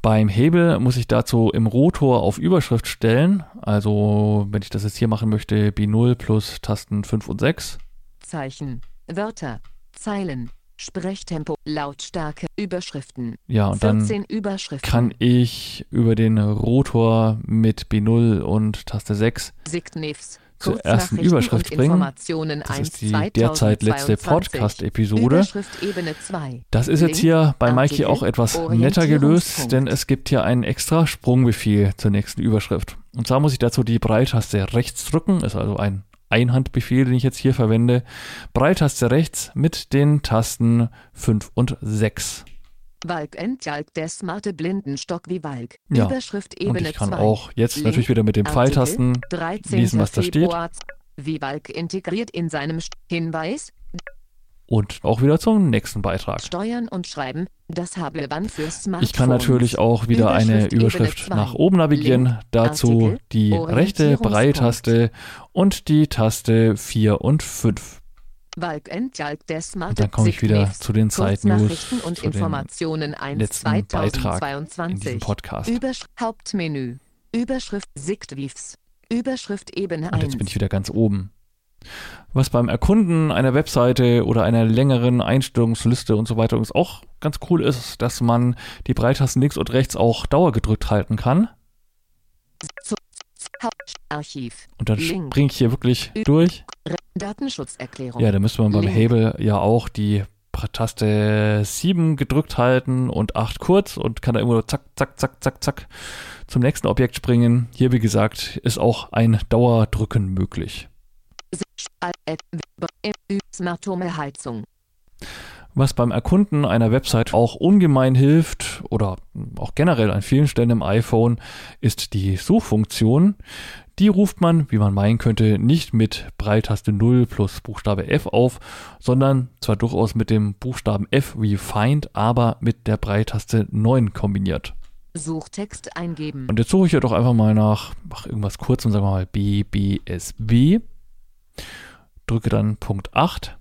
Beim Hebel muss ich dazu im Rotor auf Überschrift stellen. Also, wenn ich das jetzt hier machen möchte, B0 plus Tasten 5 und 6. Zeichen, Wörter, Zeilen, Sprechtempo, Lautstärke, Überschriften. Ja, und dann kann ich über den Rotor mit B0 und Taste 6 Signifs zur ersten Überschrift bringen. Das ist die derzeit letzte Podcast-Episode. Das ist jetzt hier bei Mikey auch etwas netter gelöst, denn es gibt hier einen extra Sprungbefehl zur nächsten Überschrift. Und zwar muss ich dazu die Breitaste rechts drücken, ist also ein Einhandbefehl, den ich jetzt hier verwende. Breitaste rechts mit den Tasten 5 und 6. Walk entjalk der smarte Blindenstock wie Walk. Ja. Überschrift Ebene Und ich kann 2. auch jetzt Link, natürlich wieder mit den Pfeiltasten 13. lesen, was da steht. Wie Walk integriert in seinem Hinweis. Und auch wieder zum nächsten Beitrag. Steuern und Schreiben. Das Hagelband für Smartphones. Ich kann natürlich auch wieder eine Überschrift Ebene Überschrift zwei. nach oben navigieren. Link, Dazu Artikel, die rechte. Breitaste und die Taste 4 und 5. Balk Entjalk der Smart Und dann komme ich wieder zu den Side News, und Informationen 1 letzten Beitrag in diesem 2022. Podcast. Übersch Hauptmenü. Überschrift. Überschrift Ebene Und 1. jetzt bin ich wieder ganz oben. Was beim Erkunden einer Webseite oder einer längeren Einstellungsliste und so weiter übrigens auch ganz cool ist, dass man die Breitasten links und rechts auch dauergedrückt halten kann. Zu- Hauptarchiv. Und dann springe ich hier wirklich durch. Datenschutzerklärung. Ja, da müsste man beim Link. Hebel ja auch die Taste 7 gedrückt halten und 8 kurz und kann da irgendwo zack, zack, zack, zack, zack zum nächsten Objekt springen. Hier, wie gesagt, ist auch ein Dauerdrücken möglich. Heizung. Was beim Erkunden einer Website auch ungemein hilft oder auch generell an vielen Stellen im iPhone, ist die Suchfunktion. Die ruft man, wie man meinen könnte, nicht mit Breitaste 0 plus Buchstabe F auf, sondern zwar durchaus mit dem Buchstaben F wie Find, aber mit der Breitaste 9 kombiniert. Suchtext eingeben. Und jetzt suche ich ja doch einfach mal nach ach, irgendwas kurz und sagen wir mal BBSB. Drücke dann Punkt 8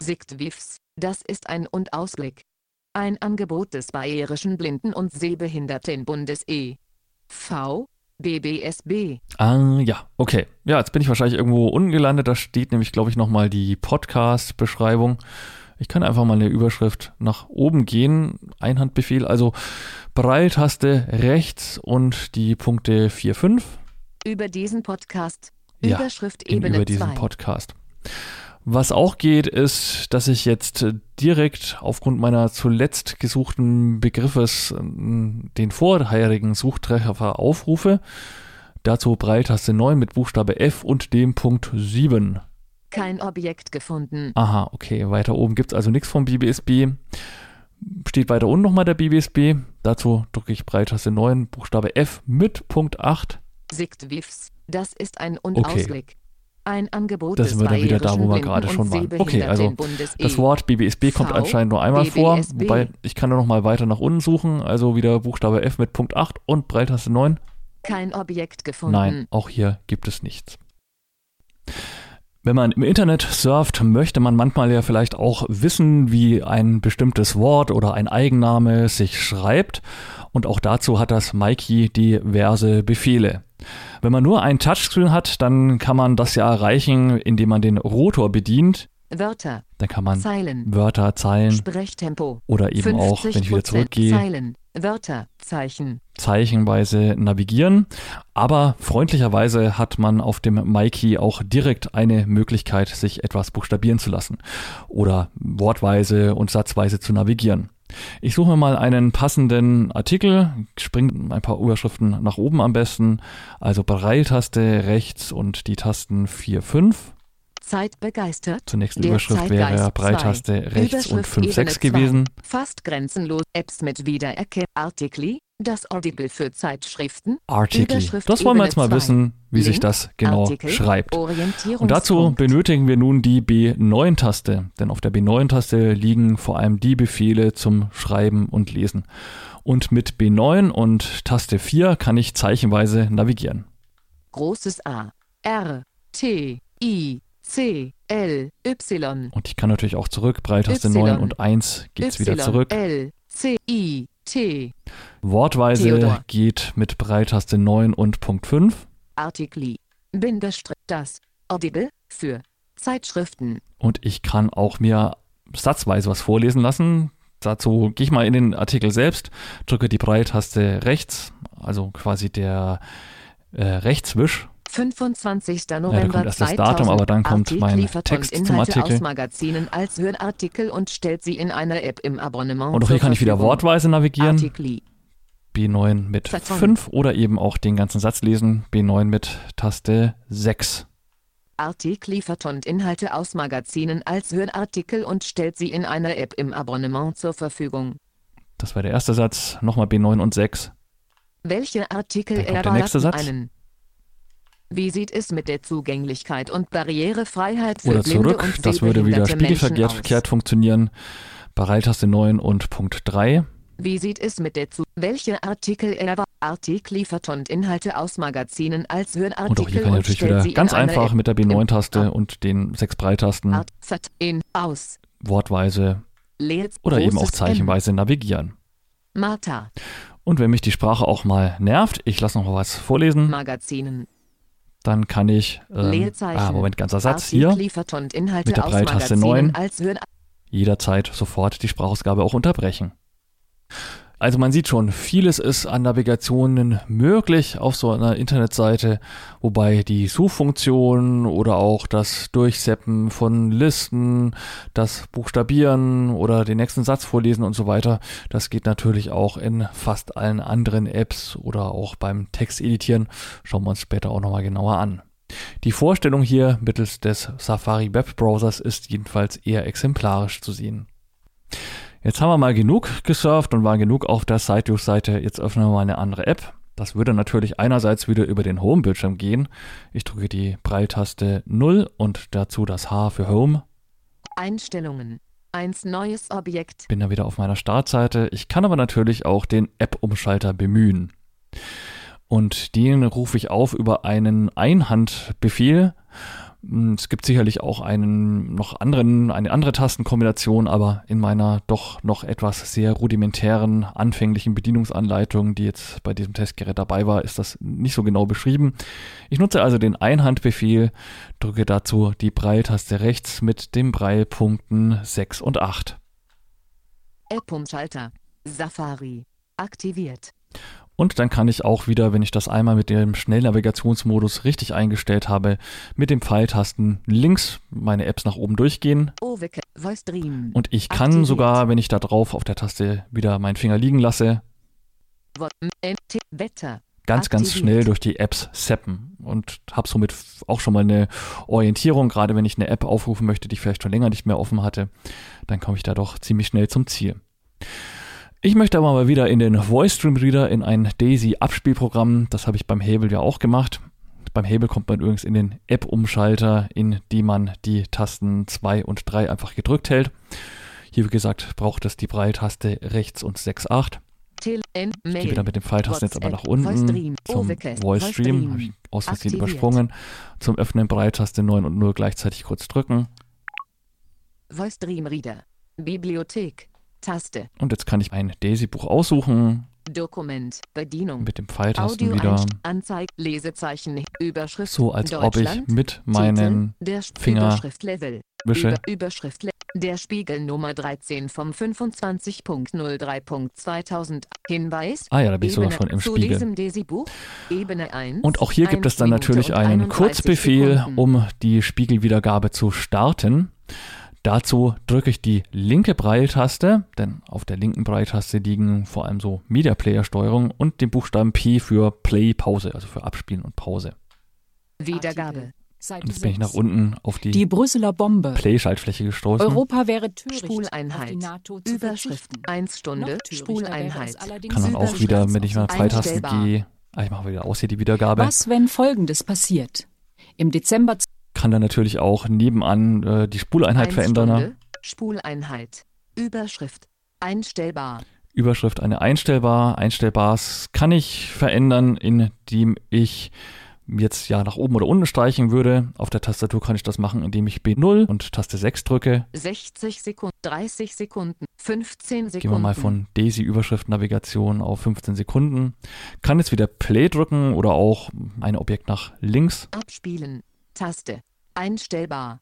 Sichtwiefs. Das ist ein und Ausblick. Ein Angebot des Bayerischen Blinden- und Sehbehindertenbundes e.V. BBSB. Ah, ja, okay. Ja, jetzt bin ich wahrscheinlich irgendwo unten gelandet. Da steht nämlich, glaube ich, nochmal die Podcast-Beschreibung. Ich kann einfach mal eine Überschrift nach oben gehen. Einhandbefehl, also Breitaste rechts und die Punkte 4, 5 Über diesen Podcast. Ja, Überschrift in Ebene über diesen 2. Podcast. Was auch geht, ist, dass ich jetzt direkt aufgrund meiner zuletzt gesuchten Begriffes äh, den vorherigen Suchtreffer aufrufe. Dazu Breitaste 9 mit Buchstabe F und dem Punkt 7. Kein Objekt gefunden. Aha, okay, weiter oben gibt es also nichts vom BBSB. Steht weiter unten nochmal der BBSB. Dazu drücke ich Breitaste 9, Buchstabe F mit Punkt 8. Sichtwiefs. Das ist ein und Okay. Ein Angebot Da des sind wir dann wieder da, wo wir gerade schon waren. Okay, also Das e. Wort BBSB kommt V, anscheinend nur einmal vor, BBSB. wobei ich kann nur noch mal weiter nach unten suchen, also wieder Buchstabe F mit Punkt 8 und Breitaste 9. Kein Objekt gefunden. Nein, auch hier gibt es nichts. Wenn man im Internet surft, möchte man manchmal ja vielleicht auch wissen, wie ein bestimmtes Wort oder ein Eigenname sich schreibt. Und auch dazu hat das Mikey diverse Befehle. Wenn man nur ein Touchscreen hat, dann kann man das ja erreichen, indem man den Rotor bedient. Wörter. Dann kann man Zeilen. Wörter, Zeilen Sprechtempo. oder eben auch, wenn ich wieder 50% zurückgehe, Zeilen. Wörter. Zeichen. zeichenweise navigieren. Aber freundlicherweise hat man auf dem MyKey auch direkt eine Möglichkeit, sich etwas buchstabieren zu lassen oder wortweise und satzweise zu navigieren. Ich suche mir mal einen passenden Artikel, springe ein paar Überschriften nach oben am besten, also Breiltaste rechts und die Tasten 4, 5. Zeit begeistert. Zur nächsten Der Überschrift Zeitgeist wäre Breiltaste zwei. rechts und Überschrift 5, Ebene 6 zwei. gewesen. Fast grenzenlos. Apps mit Wiedererkennung. Artikel. Das Audible für Zeitschriften. Artikel. Das wollen wir jetzt mal zwei. wissen, wie sich Link, das genau Artikel, schreibt. Und dazu benötigen wir nun die B9-Taste, denn auf der B9-Taste liegen vor allem die Befehle zum Schreiben und Lesen. Und mit B9 und Taste 4 kann ich zeichenweise navigieren. Großes A. R. T. I. C. L. Y. Und ich kann natürlich auch zurück, Breitaste Y. 9 und 1 geht's wieder Y. zurück. L. C. I. T. Wortweise Theodor. geht mit Breitaste 9 und Punkt 5. Artikel. Bindestrich. Das. Audible. Für. Zeitschriften. Und ich kann auch mir satzweise was vorlesen lassen. Dazu gehe ich mal in den Artikel selbst, drücke die Breitaste rechts, also quasi der äh, Rechtswisch 25. da November kommt erst das Datum, aber dann kommt Artikel mein Text uns zum Artikel. aus Magazinen als Hörartikel und stellt sie in einer App im Abonnement Und auch hier kann ich wieder wortweise navigieren. Artikel. B9 mit Verton. 5 oder eben auch den ganzen Satz lesen. B9 mit Taste 6. Artikel liefert und Inhalte aus Magazinen als Hörartikel und stellt sie in einer App im Abonnement zur Verfügung. Das war der erste Satz. Nochmal B9 und 6. Welche Artikel kommt der nächste erwarten Satz. einen? Wie sieht es mit der Zugänglichkeit und Barrierefreiheit für Oder blinde zurück. und Das würde wieder spiegelverkehrt funktionieren. Breiltaste 9 und Punkt 3. Wie sieht es mit der zu? Welche Artikel er? Artikel liefert und Inhalte aus Magazinen als Hörartikel Und auch hier kann ich natürlich wieder ganz einfach mit der B9-Taste und den sechs Breitasten in, aus. wortweise oder eben auch M. zeichenweise navigieren. Martha. Und wenn mich die Sprache auch mal nervt, ich lasse noch mal was vorlesen, Magazinen. Dann kann ich, ähm, ah, Moment, ganzer Satz hier, mit der Breitaste Magazinen 9. als Hör jederzeit sofort die Sprachausgabe auch unterbrechen. Also man sieht schon, vieles ist an Navigationen möglich auf so einer Internetseite, wobei die Suchfunktion oder auch das Durchseppen von Listen, das Buchstabieren oder den nächsten Satz vorlesen und so weiter, das geht natürlich auch in fast allen anderen Apps oder auch beim Texteditieren. Schauen wir uns später auch nochmal genauer an. Die Vorstellung hier mittels des Safari Web Browsers ist jedenfalls eher exemplarisch zu sehen. Jetzt haben wir mal genug gesurft und waren genug auf der SiteView-Seite. Jetzt öffnen wir mal eine andere App. Das würde natürlich einerseits wieder über den Home-Bildschirm gehen. Ich drücke die Breitaste 0 und dazu das H für Home. Einstellungen. Eins neues Objekt. Bin dann wieder auf meiner Startseite. Ich kann aber natürlich auch den App-Umschalter bemühen. Und den rufe ich auf über einen Einhandbefehl. Hm, Es gibt sicherlich auch einen noch anderen, eine andere Tastenkombination, aber in meiner doch noch etwas sehr rudimentären anfänglichen Bedienungsanleitung, die jetzt bei diesem Testgerät dabei war, ist das nicht so genau beschrieben. Ich nutze also den Einhandbefehl, drücke dazu die Breiltaste rechts mit den Breilpunkten 6 und 8. App-Umschalter. Safari. Aktiviert. Und dann kann ich auch wieder, wenn ich das einmal mit dem Schnellnavigationsmodus richtig eingestellt habe, mit dem Pfeiltasten links meine Apps nach oben durchgehen. Und ich kann Aktiviert. sogar, wenn ich da drauf auf der Taste wieder meinen Finger liegen lasse, ganz, ganz schnell durch die Apps zappen und habe somit auch schon mal eine Orientierung, gerade wenn ich eine App aufrufen möchte, die ich vielleicht schon länger nicht mehr offen hatte, dann komme ich da doch ziemlich schnell zum Ziel. Ich möchte aber mal wieder in den Voice Stream Reader in ein Daisy Abspielprogramm. Das habe ich beim Hebel ja auch gemacht. Beim Hebel kommt man übrigens in den App-Umschalter, in die man die Tasten 2 und 3 einfach gedrückt hält. Hier, wie gesagt, braucht es die Breiltaste rechts und 6, 8. Tel. N. Ich gehe wieder mit dem Pfeiltasten jetzt aber nach unten zum Voice Stream. Habe ich aus Versehen übersprungen. Zum Öffnen Breiltaste 9 und 0 gleichzeitig kurz drücken. Voice Dream Reader. Bibliothek. Taste. Und jetzt kann ich ein Daisy-Buch aussuchen. Dokument. Bedienung. Mit dem Pfeiltasten Audio wieder. Anzeig. Lesezeichen. Überschrift. So, als ob ich mit meinen Titel, Finger Überschriftlevel. wische. Über, Überschrift. Der Spiegel Nummer 13 vom 25.03.2000. Hinweis. Ah ja, da bin ich sogar schon im zu Spiegel. diesem Desi-Buch. Ebene 1. Und auch hier gibt es dann 1 natürlich einen 31 Kurzbefehl, Sekunden. um die Spiegelwiedergabe zu starten. Dazu drücke ich die linke Breiltaste, denn auf der linken Breiltaste liegen vor allem so Media Player Steuerung und den Buchstaben P für Play Pause, also für Abspielen und Pause. Wiedergabe. Und jetzt bin ich nach 6. unten auf die, Die Brüsseler Bombe. Play-Schaltfläche gestoßen. Europa wäre töricht, Spuleinheit. die NATO zu Überschrift. verzichten. 1 Stunde. Spuleinheit. Kann dann auch wieder, wenn ich mal Pfeiltasten Einstellbar. gehe, ah, ich mache wieder aus hier die Wiedergabe, Was, wenn Folgendes passiert? Im Dezember kann dann natürlich auch nebenan äh, die Spuleinheit 1 verändern. ne? Stunde. Spuleinheit. Überschrift. Einstellbar. Überschrift eine einstellbar. Einstellbars kann ich verändern, indem ich jetzt ja nach oben oder unten streichen würde. Auf der Tastatur kann ich das machen, indem ich B0 und Taste 6 drücke. 60 Sekunden. 30 Sekunden. 15 Sekunden. Gehen wir mal von Daisy Überschrift Navigation auf 15 Sekunden. Kann jetzt wieder Play drücken oder auch ein Objekt nach links. Abspielen. Taste. Einstellbar.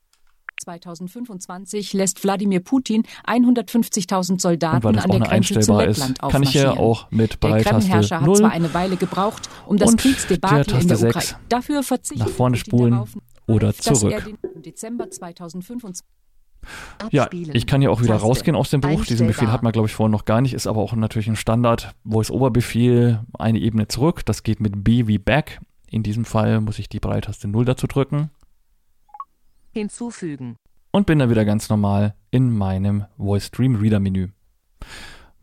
2025 lässt Wladimir Putin 150.000 Und Soldaten an der Grenze zu einstellbar Lettland ist, kann ich hier aufmarschieren. auch mit Der Kreml-Herrscher hat zwar 0 eine Weile gebraucht, um das Kriegsdebakel in der Ukraine. 6 Dafür verzichtet nach vorne spulen darauf, oder zurück. Den im Dezember 2025 Ja, ich kann ja auch wieder rausgehen aus dem Buch. Diesen Befehl hat man, glaube ich, vorhin noch gar nicht. Ist aber auch natürlich ein Standard Voice-Over-Befehl. Eine Ebene zurück. Das geht mit B wie Back. In diesem Fall muss ich die Breitaste 0 dazu drücken. Hinzufügen. Und bin dann wieder ganz normal in meinem Voice Stream Reader Menü.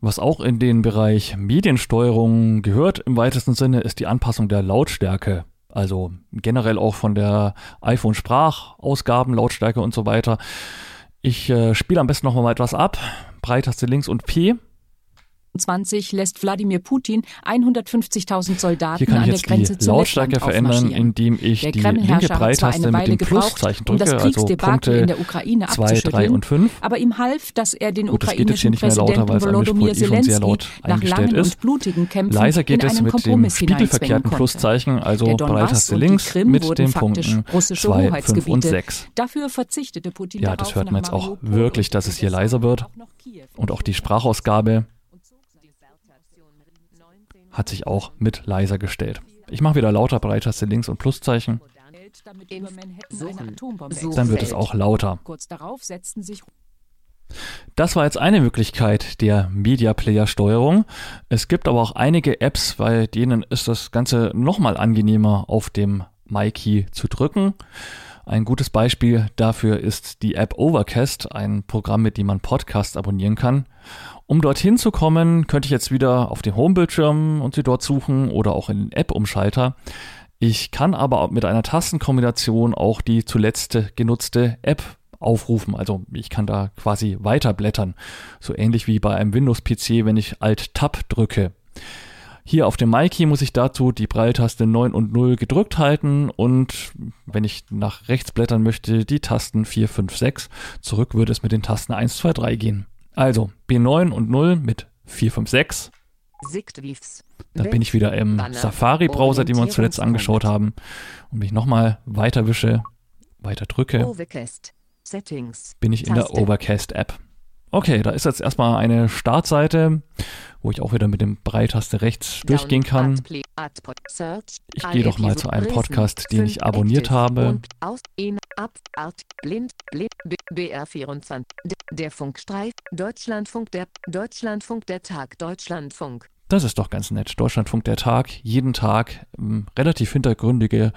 Was auch in den Bereich Mediensteuerung gehört im weitesten Sinne, ist die Anpassung der Lautstärke. Also generell auch von der iPhone-Sprachausgaben, Lautstärke und so weiter. Ich äh, spiele am besten noch mal etwas ab. Breitaste links und P. 20 lässt Wladimir Putin 150.000 Soldaten Hier kann an der jetzt Grenze die zu Lautstärke verändern, indem ich Der die linke Breitaste mit dem Pluszeichen um das drücke, also Kriegsdebakel in der Ukraine 2, 3 abzuschütteln, und 5. aber ihm half, dass er den Gut, ukrainischen nicht mehr lauter, Präsidenten Volodymyr Zelensky laut nach langen ist. und blutigen Kämpfen Leiser geht in es mit dem spiegelverkehrten. Pluszeichen, also Breitaste links mit den Punkten russische 2, 5 und Hoheitsgebiete. 6. Dafür verzichtete Putin Ja, das hört man jetzt auch wirklich, dass es hier leiser wird. Und auch die Sprachausgabe hat sich auch mit leiser gestellt. Ich mache wieder lauter Breitaste links und Pluszeichen, dann wird es auch lauter. Das war jetzt eine Möglichkeit der Media Player Steuerung. Es gibt aber auch einige Apps, bei denen ist das Ganze nochmal angenehmer auf dem MyKey zu drücken. Ein gutes Beispiel dafür ist die App Overcast, ein Programm, mit dem man Podcasts abonnieren kann. Um dorthin zu kommen, könnte ich jetzt wieder auf dem Homebildschirm und sie dort suchen oder auch in den App-Umschalter. Ich kann aber mit einer Tastenkombination auch die zuletzt genutzte App aufrufen. Also ich kann da quasi weiterblättern. So ähnlich wie bei einem Windows-PC, wenn ich Alt-Tab drücke. Hier auf dem MyKey muss ich dazu die Braille-Taste 9 und 0 gedrückt halten und wenn ich nach rechts blättern möchte, die Tasten 4, 5, 6. Zurück würde es mit den Tasten 1, 2, 3 gehen. Also B9 und 0 mit 4, 5, 6. Sichtwiefs. Da bin ich wieder im. Safari-Browser, den wir uns zuletzt angeschaut haben. Und mich nochmal weiter wische, weiter drücke, bin ich in der. Overcast-App. Okay, da ist jetzt erstmal eine Startseite, wo ich auch wieder mit dem Breitaste rechts durchgehen kann. Ich gehe doch mal zu einem Podcast, den ich abonniert habe. Und aus, in, ab, Art, blind, blind, B, BR24. D, der Funkstreif, Deutschlandfunk, der, Deutschlandfunk, der Tag, Deutschlandfunk. Das ist doch ganz nett. Deutschlandfunk der Tag, jeden Tag ähm, relativ hintergründige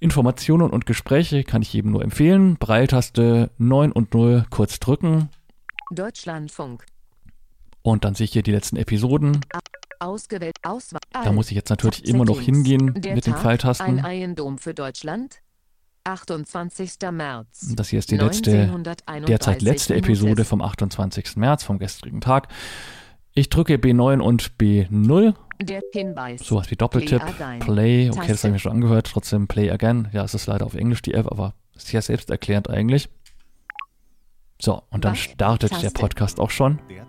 Informationen und Gespräche kann ich jedem nur empfehlen. Breiltaste 9 und 0 kurz drücken Deutschlandfunk. Und dann sehe ich hier die letzten Episoden. Ausgewählt, Auswahl. Da muss ich jetzt natürlich immer noch hingehen Der mit den Tag, Pfeiltasten. Ein Eiendom für Deutschland. 28. März. Das hier ist die letzte, 1931 derzeit letzte Episode vom 28. März, vom gestrigen Tag. Ich drücke B9 und B0, Der Hinweis. sowas wie Doppeltipp, Play. Play, okay, das habe ich mir schon angehört, trotzdem Play again. Ja, es ist leider auf Englisch die App, aber ist ja selbsterklärend eigentlich. So, und dann startet der. Podcast auch schon. Der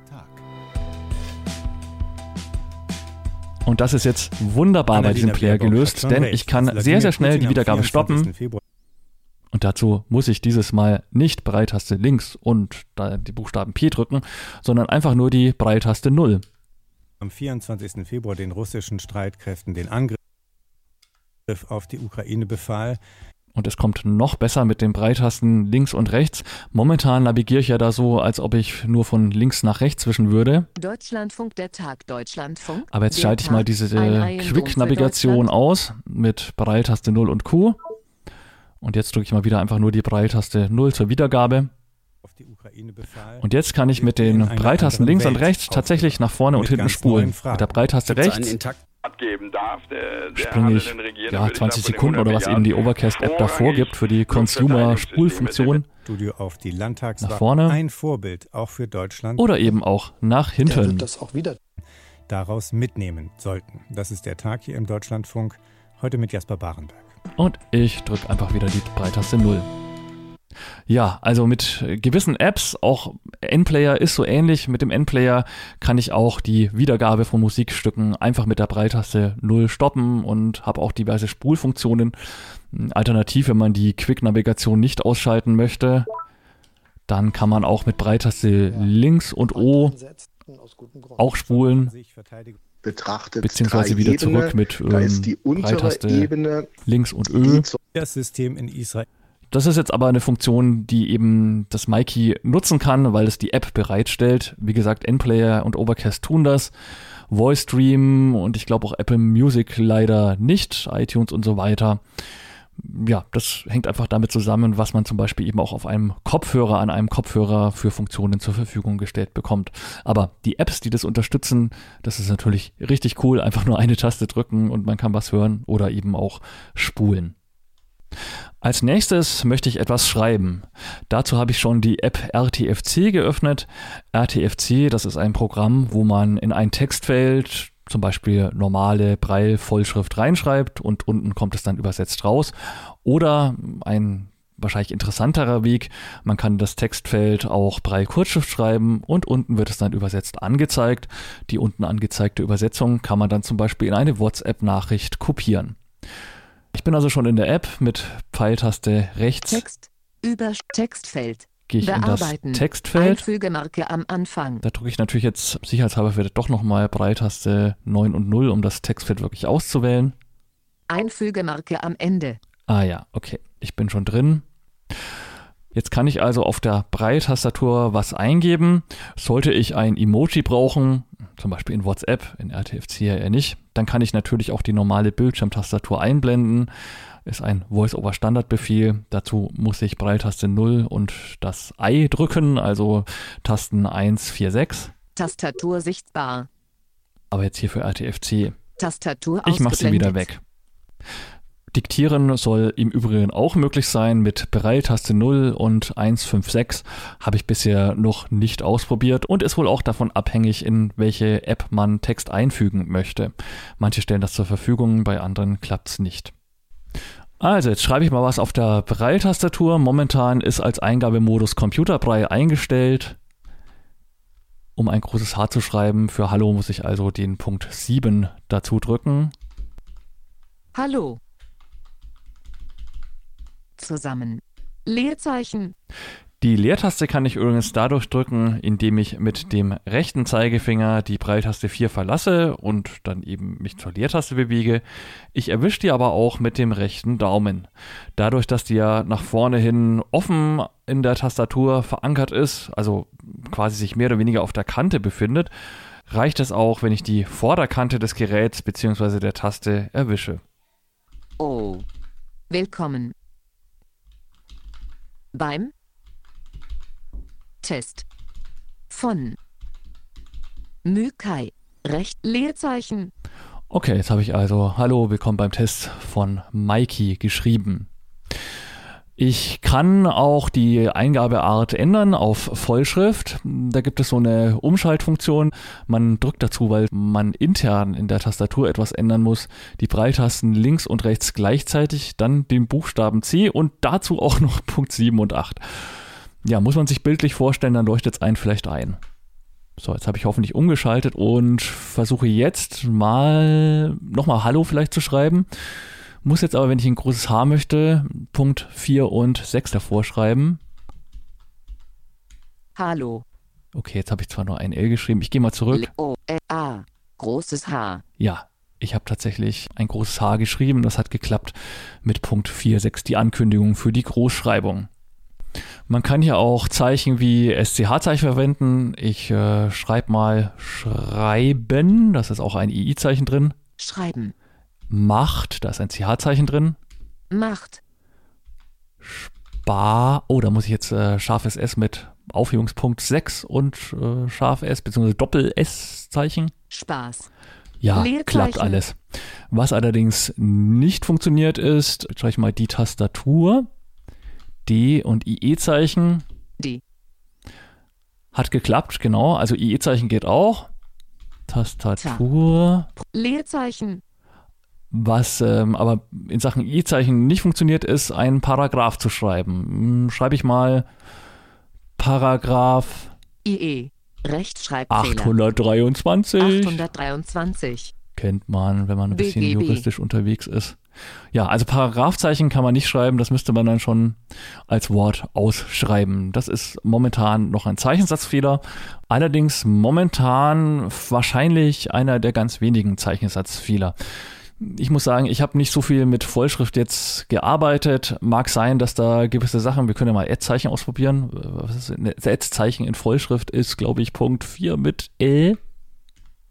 Und das ist jetzt wunderbar bei diesem Player gelöst, denn ich kann sehr, sehr schnell die Wiedergabe 24. stoppen. Und dazu muss ich dieses Mal nicht Breitaste links und die Buchstaben P drücken, sondern einfach nur die Breitaste 0. am 24. Februar den russischen Streitkräften den Angriff auf die Ukraine befahl. Und es kommt noch besser mit den Breitasten links und rechts. Momentan navigiere ich ja da so, als ob ich nur von links nach rechts wischen würde. Deutschlandfunk, der Tag, Deutschlandfunk. Aber jetzt schalte ich mal diese äh, Quick-Navigation aus mit Breitaste 0 und Q. Und jetzt drücke ich mal wieder einfach nur die Breitaste 0 zur Wiedergabe. Auf die Ukraine befahl. Und jetzt kann ich mit den Breitasten links und rechts tatsächlich nach vorne und hinten spulen. Mit der Breitaste rechts abgeben darf, der, der springe hatte ich den Regieren, ja, würde ich 20 sagen, Sekunden oder was eben die 100 Overcast-App da vorrangig vorgibt für die Consumer-Spulfunktion. Studio auf die Landtagswahl. Nach vorne. Ein Vorbild auch für Deutschland Oder eben auch nach Der hinten. wird das auch wieder daraus mitnehmen sollten. Das ist der Tag hier im Deutschlandfunk. Heute mit Jasper Barenberg. Und ich drücke einfach wieder die Breitaste 0. Ja, also mit gewissen Apps, auch N-Player ist so ähnlich. Mit dem N-Player kann ich auch die Wiedergabe von Musikstücken einfach mit der Breitaste 0 stoppen und habe auch diverse Spulfunktionen. Alternativ, wenn man die Quick-Navigation nicht ausschalten möchte, dann kann man auch mit Breitaste links und O auch spulen, betrachtet beziehungsweise wieder Ebenen. zurück mit Da ist die ähm, untere Breitaste Ebene, links und Ö. die das System in Israel Das ist jetzt aber eine Funktion, die eben das Mikey nutzen kann, weil es die App bereitstellt. Wie gesagt, N-Player und Overcast tun das. Voice Stream und ich glaube auch Apple Music leider nicht, iTunes und so weiter. Ja, das hängt einfach damit zusammen, was man zum Beispiel eben auch auf einem Kopfhörer, an einem Kopfhörer für Funktionen zur Verfügung gestellt bekommt. Aber die Apps, die das unterstützen, das ist natürlich richtig cool. Einfach nur eine Taste drücken und man kann was hören oder eben auch spulen. Als nächstes möchte ich etwas schreiben. Dazu habe ich schon die App RTFC geöffnet. RTFC, das ist ein Programm, wo man in ein Textfeld zum Beispiel normale Braille-Vollschrift reinschreibt und unten kommt es dann übersetzt raus. Oder ein wahrscheinlich interessanterer Weg, man kann das Textfeld auch Braille-Kurzschrift schreiben und unten wird es dann übersetzt angezeigt. Die unten angezeigte Übersetzung kann man dann zum Beispiel in eine WhatsApp-Nachricht kopieren. Ich bin also schon in der App mit Pfeiltaste rechts. Text. Über Textfeld. Gehe ich in das Bearbeiten. Textfeld. Einfügemarke am Anfang. Da drücke ich natürlich jetzt sicherheitshalber vielleicht doch nochmal Breitaste 9 und 0, um das Textfeld wirklich auszuwählen. Einfügemarke am Ende. Ah ja, okay. Ich bin schon drin. Jetzt kann ich also auf der Breitastatur was eingeben. Sollte ich ein Emoji brauchen, zum Beispiel in WhatsApp, in RTFC ja eher nicht, dann kann ich natürlich auch die normale Bildschirmtastatur einblenden. Ist ein Voice-over-Standard-Befehl. Dazu muss ich Breitaste 0 und das I drücken, also Tasten 1, 4, 6. Tastatur sichtbar. Aber jetzt hier für RTFC. Tastatur Ich mache sie wieder weg. Diktieren soll im Übrigen auch möglich sein mit Braille-Taste 0 und 156. Habe ich bisher noch nicht ausprobiert und ist wohl auch davon abhängig, in welche App man Text einfügen möchte. Manche stellen das zur Verfügung, bei anderen klappt es nicht. Also, jetzt schreibe ich mal was auf der Braille-Tastatur. Momentan ist als Eingabemodus Computerbraille eingestellt. Um ein großes H zu schreiben, für Hallo muss ich also den Punkt 7 dazu drücken. Hallo. Zusammen. Leerzeichen. Die Leertaste kann ich übrigens dadurch drücken, indem ich mit dem rechten Zeigefinger die Breiltaste 4 verlasse und dann eben mich zur Leertaste bewege. Ich erwische die aber auch mit dem rechten Daumen. Dadurch, dass die ja nach vorne hin offen in der Tastatur verankert ist, also quasi sich mehr oder weniger auf der Kante befindet, reicht es auch, wenn ich die Vorderkante des Geräts bzw. der Taste erwische. Oh. Willkommen. Beim Test von Mykai. Recht Leerzeichen. Okay, jetzt habe ich also Hallo, willkommen beim Test von Mikey geschrieben. Ich kann auch die Eingabeart ändern auf Vollschrift. Da gibt es so eine Umschaltfunktion. Man drückt dazu, weil man intern in der Tastatur etwas ändern muss, die Breitasten links und rechts gleichzeitig, dann den Buchstaben C und dazu auch noch Punkt 7 und 8. Ja, muss man sich bildlich vorstellen, dann leuchtet es einen vielleicht ein. So, jetzt habe ich hoffentlich umgeschaltet und versuche jetzt mal nochmal Hallo vielleicht zu schreiben. Muss jetzt aber, wenn ich ein großes H möchte, Punkt 4 und 6 davor schreiben. Hallo. Okay, jetzt habe ich zwar nur ein L geschrieben. Ich gehe mal zurück. O L A. Großes H. Ja, ich habe tatsächlich ein großes H geschrieben. Das hat geklappt mit Punkt 4, 6, die Ankündigung für die Großschreibung. Man kann hier auch Zeichen wie SCH-Zeichen verwenden. Ich äh, schreibe mal schreiben. Das ist auch ein II-Zeichen drin. Schreiben. Macht, da ist ein CH-Zeichen drin. Macht. Bar, oh, da muss ich jetzt äh, scharfes S mit Aufhebungspunkt 6 und äh, scharf S bzw. Doppel-S-Zeichen. Spaß. Ja, klappt alles. Was allerdings nicht funktioniert ist, jetzt schreibe ich mal die Tastatur. D und IE-Zeichen Die. hat geklappt, genau. Also IE-Zeichen geht auch. Tastatur. Leerzeichen. Was ähm, aber in Sachen I-Zeichen nicht funktioniert, ist ein Paragraph zu schreiben. Hm, Schreibe ich mal Paragraph IE. Rechtschreibfehler. 823. 823. Kennt man, wenn man ein bisschen BGB. juristisch unterwegs ist. Ja, also Paragraphzeichen kann man nicht schreiben, das müsste man dann schon als Wort ausschreiben. Das ist momentan noch ein Zeichensatzfehler. Allerdings momentan wahrscheinlich einer der ganz wenigen Zeichensatzfehler. Ich muss sagen, ich habe nicht so viel mit Vollschrift jetzt gearbeitet. Mag sein, dass da gewisse Sachen, wir können ja mal Ad-Zeichen ausprobieren. Was Ad-Zeichen in Vollschrift ist, glaube ich, Punkt 4 mit L.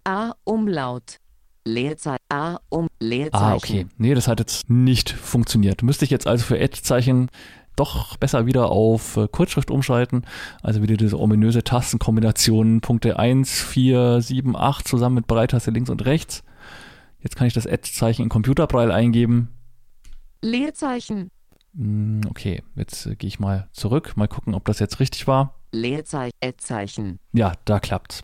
A. Umlaut. Leerzeichen. A. Um. Leerzeichen. Ah, okay. Nee, das hat jetzt nicht funktioniert. Müsste ich jetzt also für Ad-Zeichen doch besser wieder auf äh, Kurzschrift umschalten. Also wieder diese ominöse Tastenkombination Punkte 1, 4, 7, 8 zusammen mit Breitaste links und rechts. Jetzt kann ich das Ad-Zeichen in Computerbraille eingeben. Leerzeichen. Hm, Okay, jetzt äh, gehe ich mal zurück, mal gucken, ob das jetzt richtig war. Leerzeichen. Ja, da klappt's.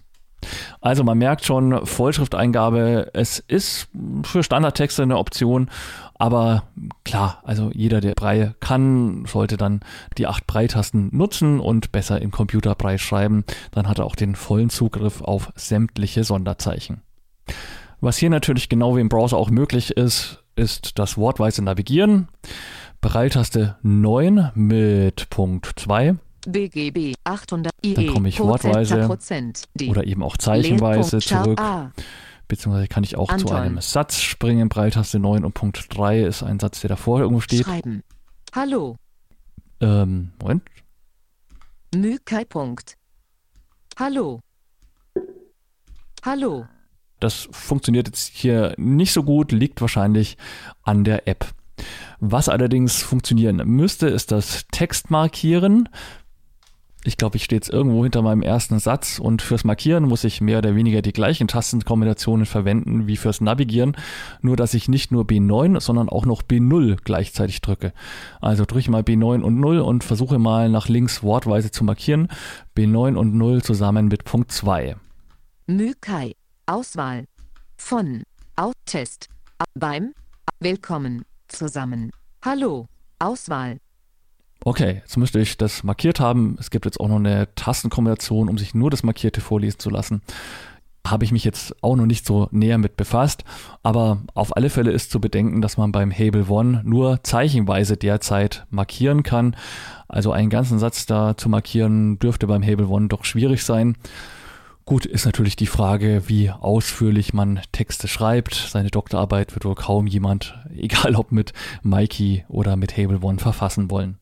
Also man merkt schon, Vollschrifteingabe, es ist für Standardtexte eine Option, aber klar, also jeder, der Brei kann, sollte dann die acht Breitasten nutzen und besser in Computerbrei schreiben. Dann hat er auch den vollen Zugriff auf sämtliche Sonderzeichen. Was hier natürlich genau wie im Browser auch möglich ist, ist das wortweise Navigieren. Breitaste 9 mit Punkt 2 BGB 800 IE. Dann komme ich wortweise oder eben auch zeichenweise zurück. Beziehungsweise kann ich auch zu Anton. einem Satz springen. Breitaste 9 und Punkt 3 ist ein Satz, der davor irgendwo steht. Schreiben. Hallo. Ähm, Moment. Mükai. Punkt. Hallo. Hallo. Das funktioniert jetzt hier nicht so gut, liegt wahrscheinlich an der App. Was allerdings funktionieren müsste, ist das Textmarkieren. Ich glaube, ich stehe jetzt irgendwo hinter meinem ersten Satz und fürs Markieren muss ich mehr oder weniger die gleichen Tastenkombinationen verwenden wie fürs Navigieren, nur dass ich nicht nur B9, sondern auch noch B0 gleichzeitig drücke. Also drücke ich mal B9 und 0 und versuche mal nach links wortweise zu markieren. B9 und 0 zusammen mit Punkt 2. Mükai. Auswahl. Von. Aus. Test. Beim. Willkommen. Zusammen. Hallo. Auswahl. Okay, jetzt müsste ich das markiert haben. Es gibt jetzt auch noch eine Tastenkombination, um sich nur das Markierte vorlesen zu lassen. Habe ich mich jetzt auch noch nicht so näher mit befasst, aber auf alle Fälle ist zu bedenken, dass man beim Hable One nur zeichenweise derzeit markieren kann. Also einen ganzen Satz da zu markieren dürfte beim Hable One doch schwierig sein. Gut, ist natürlich die Frage, wie ausführlich man Texte schreibt. Seine Doktorarbeit wird wohl kaum jemand, egal ob mit Mikey oder mit Hable One, verfassen wollen.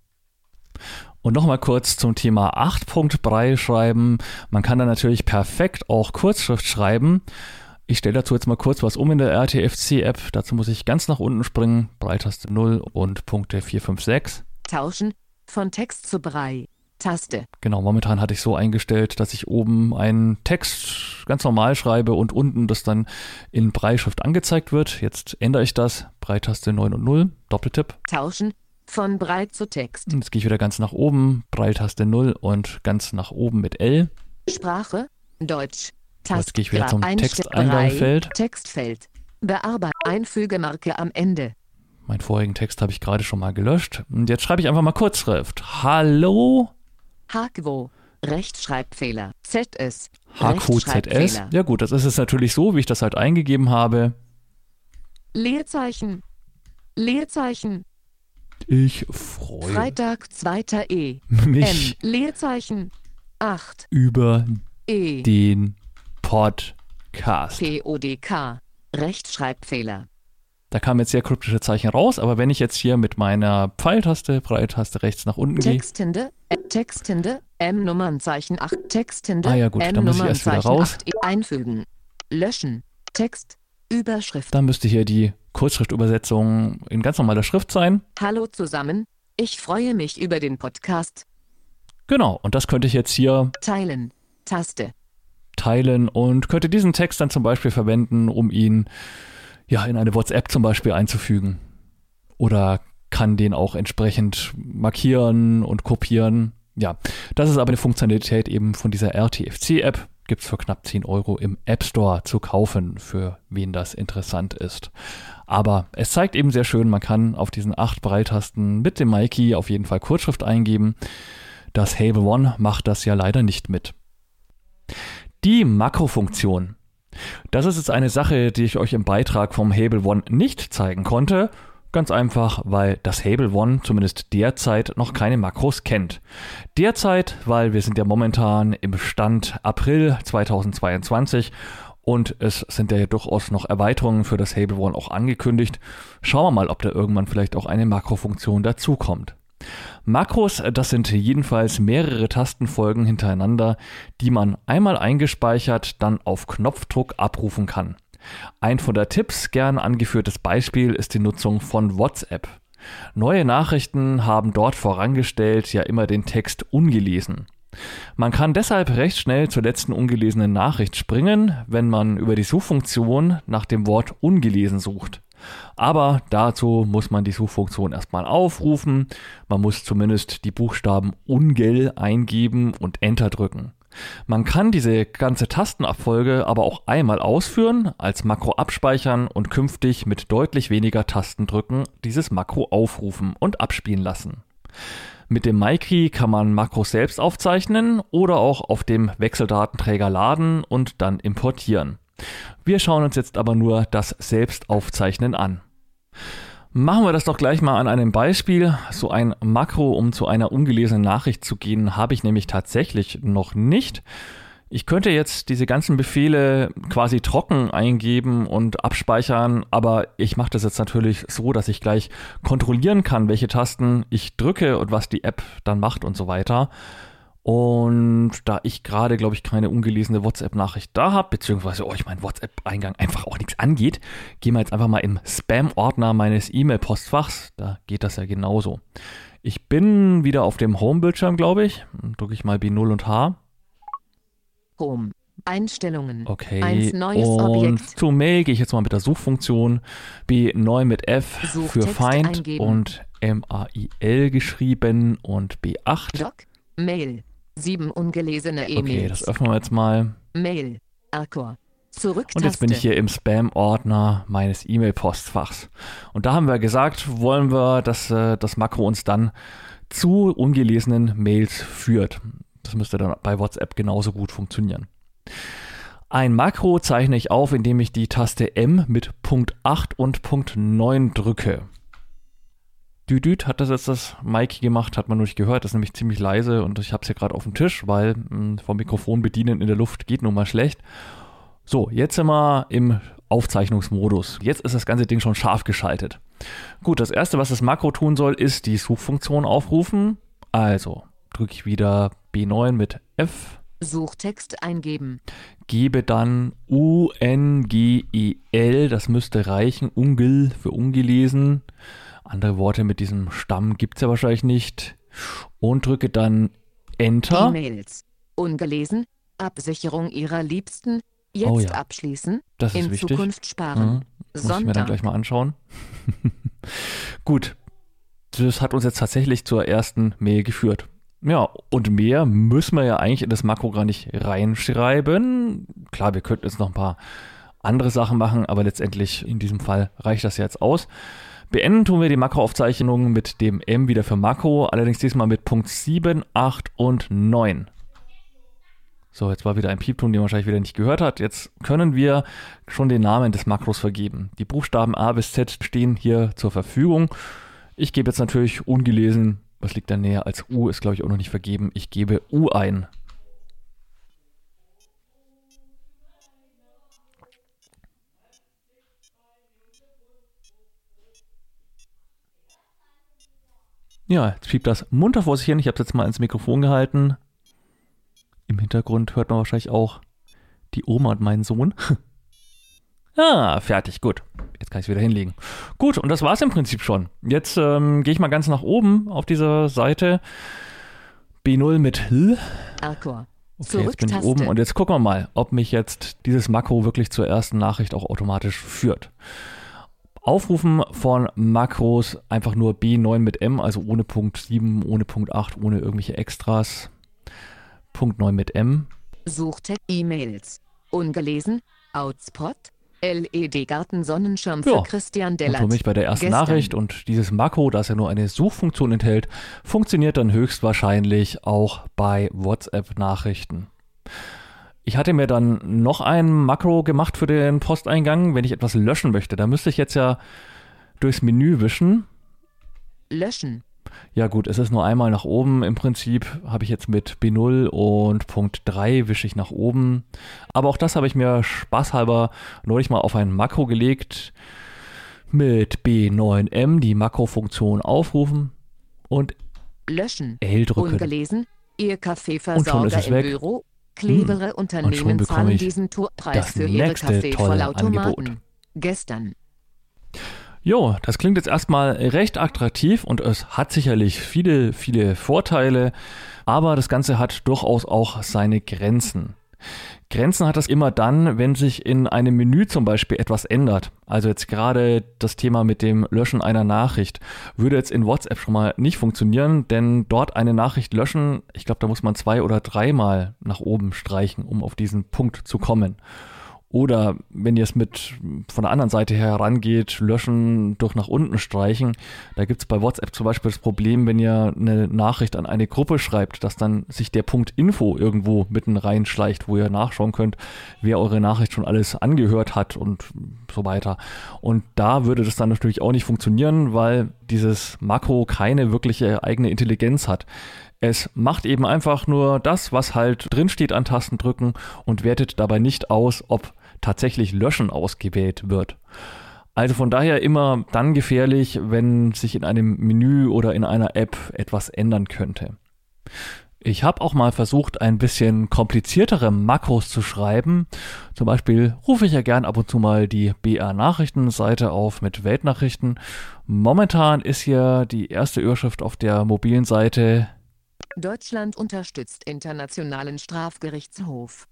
Und nochmal kurz zum Thema 8-Punkt-Brei schreiben. Man kann da natürlich perfekt auch Kurzschrift schreiben. Ich stelle dazu jetzt mal kurz was um in der RTFC-App. Dazu muss ich ganz nach unten springen, Breitaste 0 und Punkte 4, 5, 6. Tauschen. Von Text zu Brei. Taste. Genau, momentan hatte ich so eingestellt, dass ich oben einen Text ganz normal schreibe und unten das dann in Breischrift angezeigt wird. Jetzt ändere ich das. Breitaste 9 und 0, Doppeltipp. Tauschen. Von Brei zu Text. Jetzt gehe ich wieder ganz nach oben, Breitaste 0 und ganz nach oben mit L. Sprache. Deutsch. Taste. Jetzt gehe ich wieder zum Texteingabefeld. Textfeld. Bearbeitung. Einfügemarke am Ende. Meinen vorigen Text habe ich gerade schon mal gelöscht. Und jetzt schreibe ich einfach mal Kurzschrift. Hallo, Hakwo. Rechtschreibfehler. ZS. HQZS. Ja gut, das ist es natürlich so, wie ich das halt eingegeben habe. Leerzeichen. Leerzeichen. Ich freue Freitag 2. E. mich M. Leerzeichen. 8. über E. den Podcast. PODK. Rechtschreibfehler. Da kamen jetzt sehr kryptische Zeichen raus, aber wenn ich jetzt hier mit meiner Pfeiltaste, Breitaste rechts nach unten gehe, Textende. Äh, Textende. M Nummernzeichen 8. Textende. Ah ja, gut, dann muss ich erst wieder raus. 8. E. Einfügen. Löschen. Text. Überschrift. dann müsste hier die Kurzschriftübersetzung in ganz normaler Schrift sein. Hallo zusammen. Ich freue mich über den Podcast. Genau, und das könnte ich jetzt hier Teilen. Taste. teilen und könnte diesen Text dann zum Beispiel verwenden, um ihn ja in eine WhatsApp zum Beispiel einzufügen. Oder kann den auch entsprechend markieren und kopieren. Ja, das ist aber eine Funktionalität eben von dieser RTFC-App. Gibt es für knapp 10 Euro im App Store zu kaufen, für wen das interessant ist. Aber es zeigt eben sehr schön, man kann auf diesen acht Breitasten mit dem Mikey auf jeden Fall Kurzschrift eingeben. Das Hable One macht das ja leider nicht mit. Die Makrofunktion. Das ist jetzt eine Sache, die ich euch im Beitrag vom Hable One nicht zeigen konnte. Ganz einfach, weil das Hable One zumindest derzeit noch keine Makros kennt. Derzeit, weil wir sind ja momentan im Stand April 2022 und es sind ja durchaus noch Erweiterungen für das Hable One auch angekündigt. Schauen wir mal, ob da irgendwann vielleicht auch eine Makrofunktion dazukommt. Makros, das sind jedenfalls mehrere Tastenfolgen hintereinander, die man einmal eingespeichert dann auf Knopfdruck abrufen kann. Ein von der Tipps gern angeführtes Beispiel ist die Nutzung von WhatsApp. Neue Nachrichten haben dort vorangestellt ja immer den Text ungelesen. Man kann deshalb recht schnell zur letzten ungelesenen Nachricht springen, wenn man über die Suchfunktion nach dem Wort ungelesen sucht. Aber dazu muss man die Suchfunktion erstmal aufrufen. Man muss zumindest die Buchstaben Ungel eingeben und Enter drücken. Man kann diese ganze Tastenabfolge aber auch einmal ausführen, als Makro abspeichern und künftig mit deutlich weniger Tastendrücken dieses Makro aufrufen und abspielen lassen. Mit dem MyKey kann man Makros selbst aufzeichnen oder auch auf dem Wechseldatenträger laden und dann importieren. Wir schauen uns jetzt aber nur das Selbstaufzeichnen an. Machen wir das doch gleich mal an einem Beispiel. So ein Makro, um zu einer ungelesenen Nachricht zu gehen, habe ich nämlich tatsächlich noch nicht. Ich könnte jetzt diese ganzen Befehle quasi trocken eingeben und abspeichern, aber ich mache das jetzt natürlich so, dass ich gleich kontrollieren kann, welche Tasten ich drücke und was die App dann macht und so weiter. Und da ich gerade, glaube ich, keine ungelesene WhatsApp-Nachricht da habe, beziehungsweise euch mein WhatsApp-Eingang einfach auch nichts angeht, gehen wir jetzt einfach mal im Spam-Ordner meines E-Mail-Postfachs. Da geht das ja genauso. Ich bin wieder auf dem Home-Bildschirm, glaube ich. Drücke ich mal B0 und H. Home. Einstellungen. Okay. Eins neues und Objekt. zu Mail gehe ich jetzt mal mit der Suchfunktion B9 mit F für Suchtext Feind eingeben. und M-A-I-L geschrieben und B8. Doc. Mail. Sieben ungelesene Okay, E-Mails. das öffnen wir jetzt mal. Mail. Arcor. Zurück. Und jetzt bin ich hier im Spam-Ordner meines E-Mail-Postfachs. Und da haben wir gesagt, wollen wir, dass äh, das Makro uns dann zu ungelesenen Mails führt. Das müsste dann bei WhatsApp genauso gut funktionieren. Ein Makro zeichne ich auf, indem ich die Taste M mit Punkt 8 und Punkt 9 drücke. Düdüt hat das jetzt das Mikey gemacht, hat man nur nicht gehört, das ist nämlich ziemlich leise und ich habe es hier gerade auf dem Tisch, weil mh, vom Mikrofon bedienen in der Luft geht nun mal schlecht. So, jetzt sind wir im Aufzeichnungsmodus. Jetzt ist das ganze Ding schon scharf geschaltet. Gut, das erste, was das Makro tun soll, ist die Suchfunktion aufrufen. Also drücke ich wieder B9 mit F, Suchtext eingeben. gebe dann U-N-G-E-L, das müsste reichen, Ungel für ungelesen. Andere Worte mit diesem Stamm gibt es ja wahrscheinlich nicht. Und drücke dann Enter. E-Mails. Ungelesen. Absicherung ihrer Liebsten. Jetzt Oh ja. abschließen. Das ist In wichtig. Zukunft sparen. Mhm. Muss ich mir dann Sonntag. gleich mal anschauen. Gut, das hat uns jetzt tatsächlich zur ersten Mail geführt. Ja, und mehr müssen wir ja eigentlich in das Makro gar nicht reinschreiben. Klar, wir könnten jetzt noch ein paar andere Sachen machen, aber letztendlich in diesem Fall reicht das jetzt aus. Beenden tun wir die Makroaufzeichnung mit dem M wieder für Makro, allerdings diesmal mit Punkt 7, 8 und 9. So, jetzt war wieder ein Piepton, den man wahrscheinlich wieder nicht gehört hat. Jetzt können wir schon den Namen des Makros vergeben. Die Buchstaben A bis Z stehen hier zur Verfügung. Ich gebe jetzt natürlich ungelesen, was liegt da näher als U, ist glaube ich auch noch nicht vergeben. Ich gebe U ein. Ja, jetzt piept das munter vor sich hin. Ich habe es jetzt mal ins Mikrofon gehalten. Im Hintergrund hört man wahrscheinlich auch die Oma und meinen Sohn. ah, fertig, gut. Jetzt kann ich es wieder hinlegen. Gut, und das war es im Prinzip schon. Jetzt ähm, gehe ich mal ganz nach oben auf dieser Seite. B0 mit L. Arcor. Okay, jetzt bin ich oben und jetzt gucken wir mal, ob mich jetzt dieses Makro wirklich zur ersten Nachricht auch automatisch führt. Aufrufen von Makros einfach nur B9 mit M, also ohne Punkt 7, ohne Punkt 8, ohne irgendwelche Extras. Punkt 9 mit M. Suchtext. E-Mails. Ungelesen. Outspot. LED Garten Sonnenschirm Ja, für Christian Und Dellert. für mich bei der ersten Gestern. Nachricht und dieses Makro, das ja nur eine Suchfunktion enthält, funktioniert dann höchstwahrscheinlich auch bei WhatsApp-Nachrichten. Ich hatte mir dann noch ein Makro gemacht für den Posteingang, wenn ich etwas löschen möchte. Da müsste ich jetzt ja durchs Menü wischen. Löschen. Ja gut, es ist nur einmal nach oben. Im Prinzip habe ich jetzt mit B0 und Punkt 3 wische ich nach oben. Aber auch das habe ich mir spaßhalber neulich mal auf ein Makro gelegt. Mit B9M die Makrofunktion aufrufen und Löschen. L drücken. Ungelesen. Ihr Und schon Kaffeeversorger ist es im weg. Büro. Clevere Hm. Unternehmen zahlen diesen Torpreis das für ihre Kaffeevollautomaten. Gestern. Jo, das klingt jetzt erstmal recht attraktiv und es hat sicherlich viele, viele Vorteile, aber das Ganze hat durchaus auch seine Grenzen. Grenzen hat das immer dann, wenn sich in einem Menü zum Beispiel etwas ändert. Also jetzt gerade das Thema mit dem Löschen einer Nachricht würde jetzt in WhatsApp schon mal nicht funktionieren, denn dort eine Nachricht löschen, ich glaube, da muss man zwei oder dreimal nach oben streichen, um auf diesen Punkt zu kommen. Oder wenn ihr es mit von der anderen Seite her herangeht, löschen durch nach unten streichen. Da gibt es bei WhatsApp zum Beispiel das Problem, wenn ihr eine Nachricht an eine Gruppe schreibt, dass dann sich der Punkt Info irgendwo mitten reinschleicht, wo ihr nachschauen könnt, wer eure Nachricht schon alles angehört hat und so weiter. Und da würde das dann natürlich auch nicht funktionieren, weil dieses Makro keine wirkliche eigene Intelligenz hat. Es macht eben einfach nur das, was halt drinsteht an Tastendrücken und wertet dabei nicht aus, ob tatsächlich Löschen ausgewählt wird. Also von daher immer dann gefährlich, wenn sich in einem Menü oder in einer App etwas ändern könnte. Ich habe auch mal versucht, ein bisschen kompliziertere Makros zu schreiben. Zum Beispiel rufe ich ja gern ab und zu mal die BR-Nachrichtenseite auf mit Weltnachrichten. Momentan ist hier die erste Überschrift auf der mobilen Seite Deutschland unterstützt Internationalen Strafgerichtshof.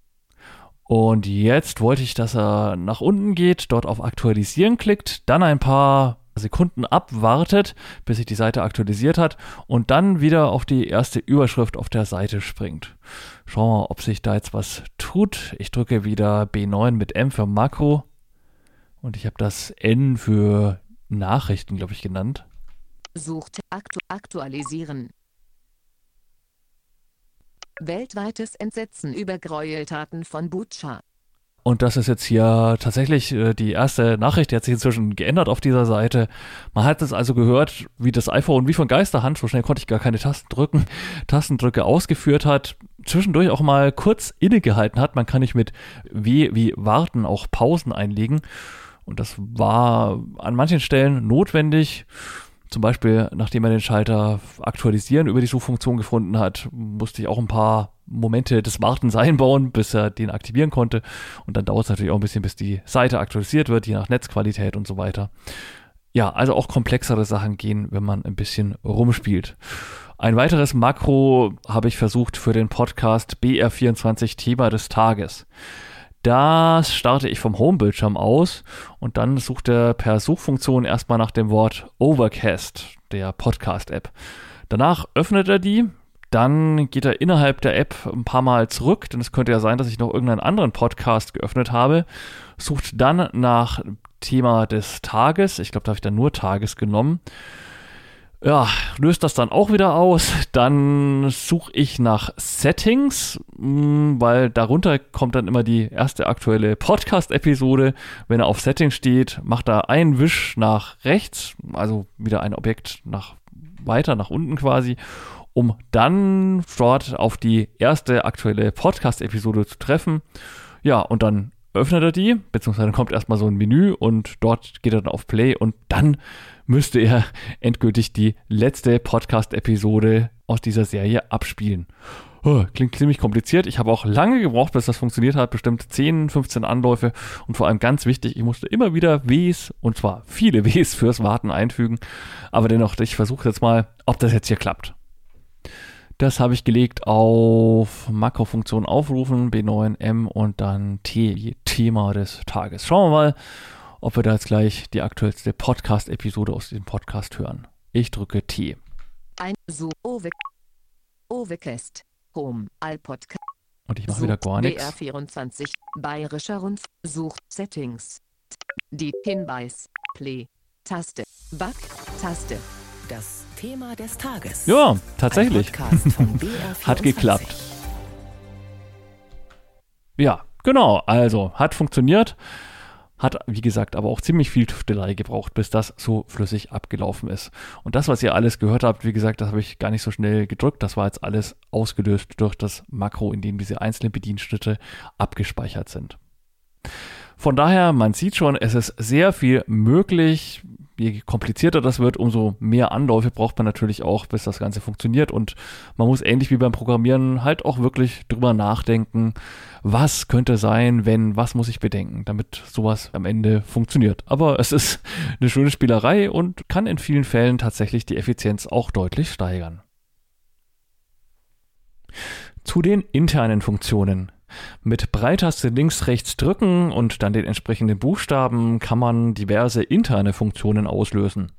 Und jetzt wollte ich, dass er nach unten geht, dort auf Aktualisieren klickt, dann ein paar Sekunden abwartet, bis sich die Seite aktualisiert hat und dann wieder auf die erste Überschrift auf der Seite springt. Schauen wir mal, ob sich da jetzt was tut. Ich drücke wieder B9 mit M für Makro und ich habe das N für Nachrichten, glaube ich, genannt. Sucht aktu aktualisieren. Weltweites Entsetzen über Gräueltaten von Butscha. Und das ist jetzt hier tatsächlich äh, die erste Nachricht, die hat sich inzwischen geändert auf dieser Seite. Man hat es also gehört, wie das iPhone wie von Geisterhand, so schnell konnte ich gar keine Tasten drücken, Tastendrücke ausgeführt hat, zwischendurch auch mal kurz innegehalten hat. Man kann nicht mit W wie warten auch Pausen einlegen. Und das war an manchen Stellen notwendig. Zum Beispiel, nachdem er den Schalter aktualisieren über die Suchfunktion gefunden hat, musste ich auch ein paar Momente des Wartens einbauen, bis er den aktivieren konnte. Und dann dauert es natürlich auch ein bisschen, bis die Seite aktualisiert wird, je nach Netzqualität und so weiter. Ja, also auch komplexere Sachen gehen, wenn man ein bisschen rumspielt. Ein weiteres Makro habe ich versucht für den Podcast BR24 Thema des Tages. Das starte ich vom Homebildschirm aus und dann sucht er per Suchfunktion erstmal nach dem Wort Overcast, der Podcast-App. Danach öffnet er die, dann geht er innerhalb der App ein paar Mal zurück, denn es könnte ja sein, dass ich noch irgendeinen anderen Podcast geöffnet habe, sucht dann nach Thema des Tages, ich glaube, da habe ich dann nur Tages genommen, ja, löst das dann auch wieder aus. Dann suche ich nach Settings, mm, weil darunter kommt dann immer die erste aktuelle Podcast-Episode. Wenn er auf Settings steht, macht er einen Wisch nach rechts, also wieder ein Objekt nach weiter nach unten quasi, um dann dort auf die erste aktuelle Podcast-Episode zu treffen. Ja, und dann öffnet er die, beziehungsweise kommt erstmal so ein Menü und dort geht er dann auf Play und dann müsste er endgültig die letzte Podcast-Episode aus dieser Serie abspielen. Oh, klingt ziemlich kompliziert. Ich habe auch lange gebraucht, bis das funktioniert hat. Bestimmt 10, 15 Anläufe. Und vor allem ganz wichtig, ich musste immer wieder Ws, und zwar viele Ws fürs Warten einfügen. Aber dennoch, ich versuche jetzt mal, ob das jetzt hier klappt. Das habe ich gelegt auf Makrofunktion aufrufen, B9M und dann T, Thema des Tages. Schauen wir mal, ob wir da jetzt gleich die aktuellste Podcast-Episode aus diesem Podcast hören. Ich drücke T. Ein so Overcast Home All Podcast. Und ich mache wieder gar nichts. BR24 Bayerischer Rundf Sucht Settings. Die Hinweis Play Taste Back Taste. Das Thema des Tages. Ja, tatsächlich. hat geklappt. Ja, genau. Also, hat funktioniert. Hat, wie gesagt, aber auch ziemlich viel Tüftelei gebraucht, bis das so flüssig abgelaufen ist. Und das, was ihr alles gehört habt, wie gesagt, das habe ich gar nicht so schnell gedrückt. Das war jetzt alles ausgelöst durch das Makro, in dem diese einzelnen Bedienschritte abgespeichert sind. Von daher, man sieht schon, es ist sehr viel möglich je komplizierter das wird, umso mehr Anläufe braucht man natürlich auch, bis das Ganze funktioniert. Und man muss ähnlich wie beim Programmieren halt auch wirklich drüber nachdenken, was könnte sein, wenn, was muss ich bedenken, damit sowas am Ende funktioniert. Aber es ist eine schöne Spielerei und kann in vielen Fällen tatsächlich die Effizienz auch deutlich steigern. Zu den internen Funktionen. Mit Breitaste links, rechts drücken und dann den entsprechenden Buchstaben kann man diverse interne Funktionen auslösen.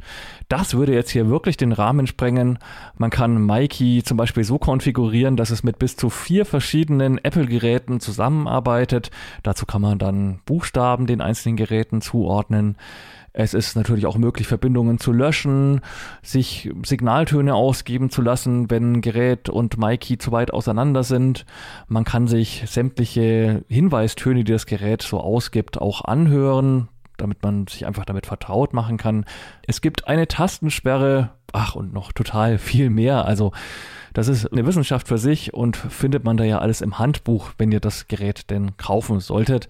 Das würde jetzt hier wirklich den Rahmen sprengen. Man kann Mikey zum Beispiel so konfigurieren, dass es mit bis zu vier verschiedenen Apple-Geräten zusammenarbeitet. Dazu kann man dann Buchstaben den einzelnen Geräten zuordnen. Es ist natürlich auch möglich, Verbindungen zu löschen, sich Signaltöne ausgeben zu lassen, wenn Gerät und MyKey zu weit auseinander sind. Man kann sich sämtliche Hinweistöne, die das Gerät so ausgibt, auch anhören, damit man sich einfach damit vertraut machen kann. Es gibt eine Tastensperre, ach und noch total viel mehr. Also das ist eine Wissenschaft für sich und findet man da ja alles im Handbuch, wenn ihr das Gerät denn kaufen solltet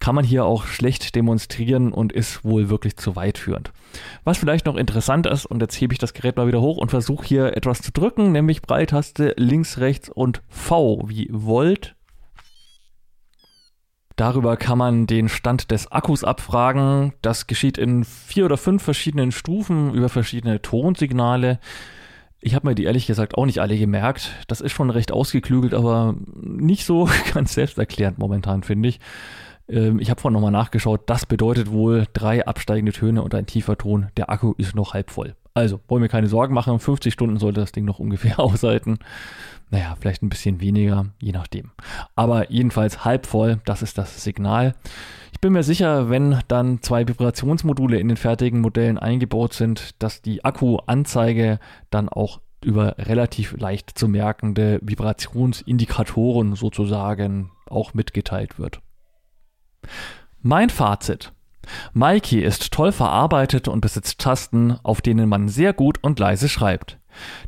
kann man hier auch schlecht demonstrieren und ist wohl wirklich zu weit führend. Was vielleicht noch interessant ist, und jetzt hebe ich das Gerät mal wieder hoch und versuche hier etwas zu drücken, nämlich Breitaste links, rechts und V wie Volt. Darüber kann man den Stand des Akkus abfragen. Das geschieht in vier oder fünf verschiedenen Stufen über verschiedene Tonsignale. Ich habe mir die ehrlich gesagt auch nicht alle gemerkt. Das ist schon recht ausgeklügelt, aber nicht so ganz selbsterklärend momentan, finde ich. Ähm, ich habe vorhin nochmal nachgeschaut. Das bedeutet wohl drei absteigende Töne und ein tiefer Ton. Der Akku ist noch halb voll. Also, wollen wir keine Sorgen machen. 50 Stunden sollte das Ding noch ungefähr aushalten. Naja, vielleicht ein bisschen weniger, je nachdem. Aber jedenfalls halb voll, das ist das Signal. Ich bin mir sicher, wenn dann zwei Vibrationsmodule in den fertigen Modellen eingebaut sind, dass die Akkuanzeige dann auch über relativ leicht zu merkende Vibrationsindikatoren sozusagen auch mitgeteilt wird. Mein Fazit. Mikey ist toll verarbeitet und besitzt Tasten, auf denen man sehr gut und leise schreibt.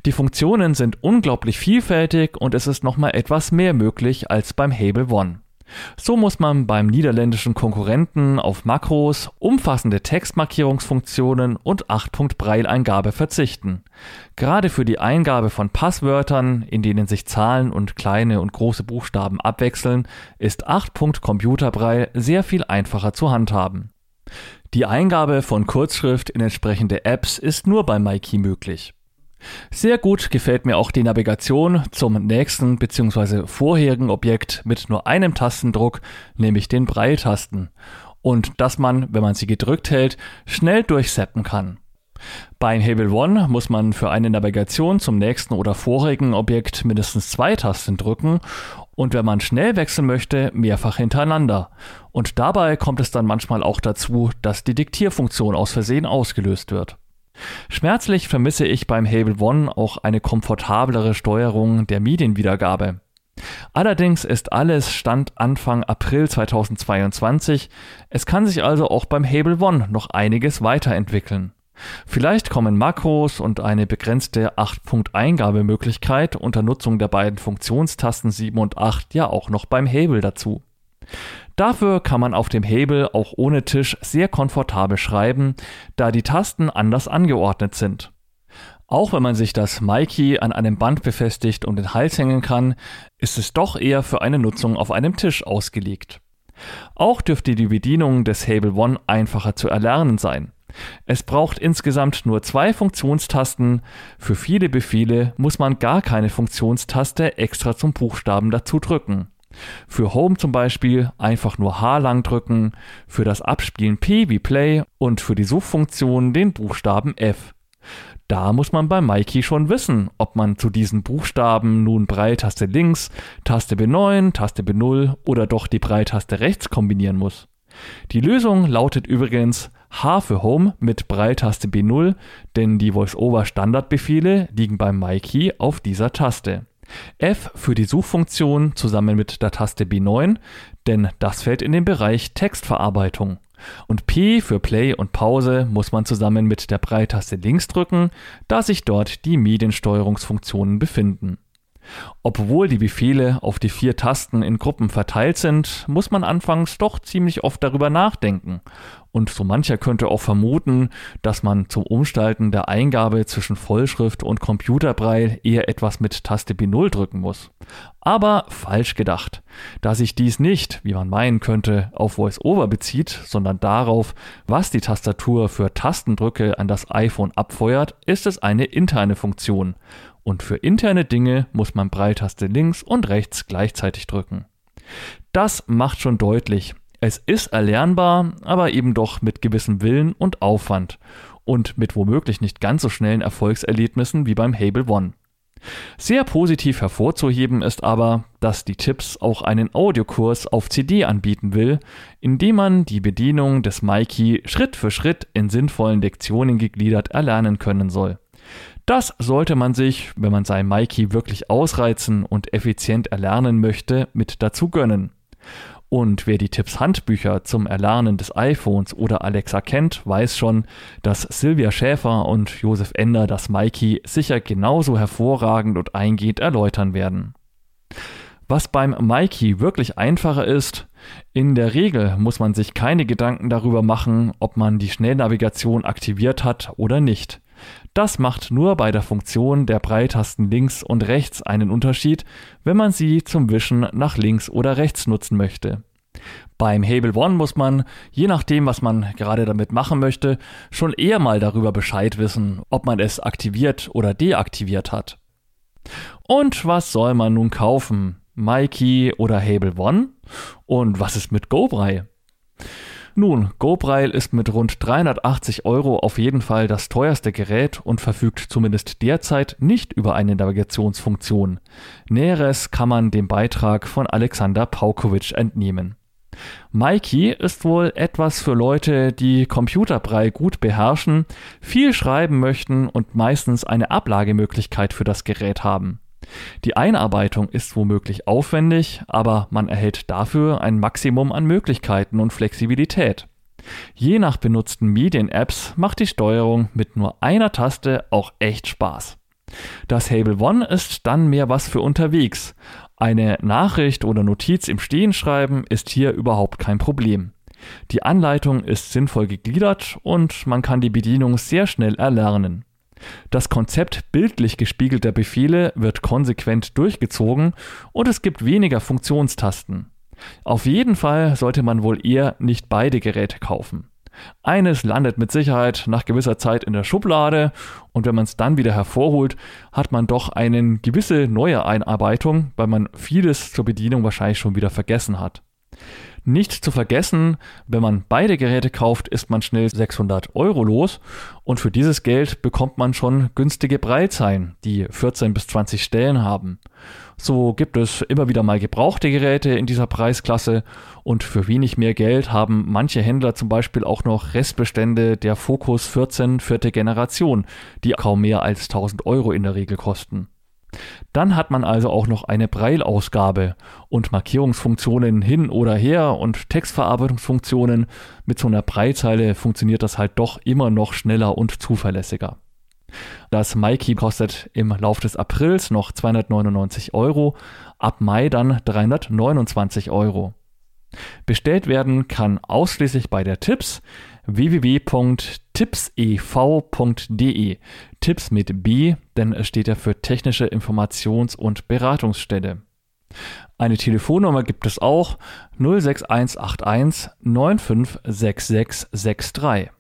Die Funktionen sind unglaublich vielfältig und es ist nochmal etwas mehr möglich als beim Hable One. So muss man beim niederländischen Konkurrenten auf Makros, umfassende Textmarkierungsfunktionen und 8-Punkt-Braille-Eingabe verzichten. Gerade für die Eingabe von Passwörtern, in denen sich Zahlen und kleine und große Buchstaben abwechseln, ist 8-Punkt-Computerbraille sehr viel einfacher zu handhaben. Die Eingabe von Kurzschrift in entsprechende Apps ist nur bei MyKey möglich. Sehr gut gefällt mir auch die Navigation zum nächsten bzw. vorherigen Objekt mit nur einem Tastendruck, nämlich den Breiltasten. Und dass man, wenn man sie gedrückt hält, schnell durchseppen kann. Bei Hable One muss man für eine Navigation zum nächsten oder vorigen Objekt mindestens zwei Tasten drücken und wenn man schnell wechseln möchte, mehrfach hintereinander. Und dabei kommt es dann manchmal auch dazu, dass die Diktierfunktion aus Versehen ausgelöst wird. Schmerzlich vermisse ich beim Hable One auch eine komfortablere Steuerung der Medienwiedergabe. Allerdings ist alles Stand Anfang April 2022. Es kann sich also auch beim Hable One noch einiges weiterentwickeln. Vielleicht kommen Makros und eine begrenzte 8-Punkt-Eingabemöglichkeit unter Nutzung der beiden Funktionstasten 7 und 8 ja auch noch beim Hable dazu. Dafür kann man auf dem Hebel auch ohne Tisch sehr komfortabel schreiben, da die Tasten anders angeordnet sind. Auch wenn man sich das Mikey an einem Band befestigt und den Hals hängen kann, ist es doch eher für eine Nutzung auf einem Tisch ausgelegt. Auch dürfte die Bedienung des Hable One einfacher zu erlernen sein. Es braucht insgesamt nur zwei Funktionstasten. Für viele Befehle muss man gar keine Funktionstaste extra zum Buchstaben dazu drücken. Für Home zum Beispiel einfach nur H lang drücken, für das Abspielen P wie Play und für die Suchfunktion den Buchstaben F. Da muss man bei Mikey schon wissen, ob man zu diesen Buchstaben nun Breiltaste links, Taste B9, Taste B0 oder doch die Breiltaste rechts kombinieren muss. Die Lösung lautet übrigens H für Home mit Breiltaste B0, denn die Voice-Over-Standardbefehle liegen beim Mikey auf dieser Taste. F für die Suchfunktion zusammen mit der Taste B9, denn das fällt in den Bereich Textverarbeitung. Und P für Play und Pause muss man zusammen mit der Breitaste links drücken, da sich dort die Mediensteuerungsfunktionen befinden. Obwohl die Befehle auf die vier Tasten in Gruppen verteilt sind, muss man anfangs doch ziemlich oft darüber nachdenken. Und so mancher könnte auch vermuten, dass man zum Umstalten der Eingabe zwischen Vollschrift und Computerbraille eher etwas mit Taste B0 drücken muss. Aber falsch gedacht. Da sich dies nicht, wie man meinen könnte, auf VoiceOver bezieht, sondern darauf, was die Tastatur für Tastendrücke an das iPhone abfeuert, ist es eine interne Funktion und für interne Dinge muss man Breiltaste links und rechts gleichzeitig drücken. Das macht schon deutlich, es ist erlernbar, aber eben doch mit gewissem Willen und Aufwand und mit womöglich nicht ganz so schnellen Erfolgserlebnissen wie beim Hable One. Sehr positiv hervorzuheben ist aber, dass die Tipps auch einen Audiokurs auf CD anbieten will, indem man die Bedienung des Mikey Schritt für Schritt in sinnvollen Lektionen gegliedert erlernen können soll. Das sollte man sich, wenn man sein Mikey wirklich ausreizen und effizient erlernen möchte, mit dazu gönnen. Und wer die Tipps Handbücher zum Erlernen des iPhones oder Alexa kennt, weiß schon, dass Silvia Schäfer und Josef Ender das Mikey sicher genauso hervorragend und eingehend erläutern werden. Was beim Mikey wirklich einfacher ist, in der Regel muss man sich keine Gedanken darüber machen, ob man die Schnellnavigation aktiviert hat oder nicht. Das macht nur bei der Funktion der Breitasten links und rechts einen Unterschied, wenn man sie zum Wischen nach links oder rechts nutzen möchte. Beim Hable One muss man, je nachdem, was man gerade damit machen möchte, schon eher mal darüber Bescheid wissen, ob man es aktiviert oder deaktiviert hat. Und was soll man nun kaufen? Mikey oder Hable One? Und was ist mit GoBrei? Nun, GoBraille ist mit rund 380 Euro auf jeden Fall das teuerste Gerät und verfügt zumindest derzeit nicht über eine Navigationsfunktion. Näheres kann man dem Beitrag von Alexander Paukovic entnehmen. Mikey ist wohl etwas für Leute, die Computerbrei gut beherrschen, viel schreiben möchten und meistens eine Ablagemöglichkeit für das Gerät haben. Die Einarbeitung ist womöglich aufwendig, aber man erhält dafür ein Maximum an Möglichkeiten und Flexibilität. Je nach benutzten Medien-Apps macht die Steuerung mit nur einer Taste auch echt Spaß. Das Hable One ist dann mehr was für unterwegs. Eine Nachricht oder Notiz im Stehen schreiben ist hier überhaupt kein Problem. Die Anleitung ist sinnvoll gegliedert und man kann die Bedienung sehr schnell erlernen. Das Konzept bildlich gespiegelter Befehle wird konsequent durchgezogen und es gibt weniger Funktionstasten. Auf jeden Fall sollte man wohl eher nicht beide Geräte kaufen. Eines landet mit Sicherheit nach gewisser Zeit in der Schublade und wenn man es dann wieder hervorholt, hat man doch eine gewisse neue Einarbeitung, weil man vieles zur Bedienung wahrscheinlich schon wieder vergessen hat. Nicht zu vergessen, wenn man beide Geräte kauft, ist man schnell 600 Euro los und für dieses Geld bekommt man schon günstige Breitzeilen, die 14 bis 20 Stellen haben. So gibt es immer wieder mal gebrauchte Geräte in dieser Preisklasse und für wenig mehr Geld haben manche Händler zum Beispiel auch noch Restbestände der Focus 14 vierte Generation, die kaum mehr als 1000 Euro in der Regel kosten. Dann hat man also auch noch eine Braille-Ausgabe und Markierungsfunktionen hin oder her und Textverarbeitungsfunktionen. Mit so einer Braillezeile funktioniert das halt doch immer noch schneller und zuverlässiger. Das MyKey kostet im Lauf des Aprils noch 299 Euro, ab Mai dann 329 Euro. Bestellt werden kann ausschließlich bei der Tipps www.tippsev.de. Tipps mit B, denn es steht ja für Technische Informations- und Beratungsstelle. Eine Telefonnummer gibt es auch 06181 956663.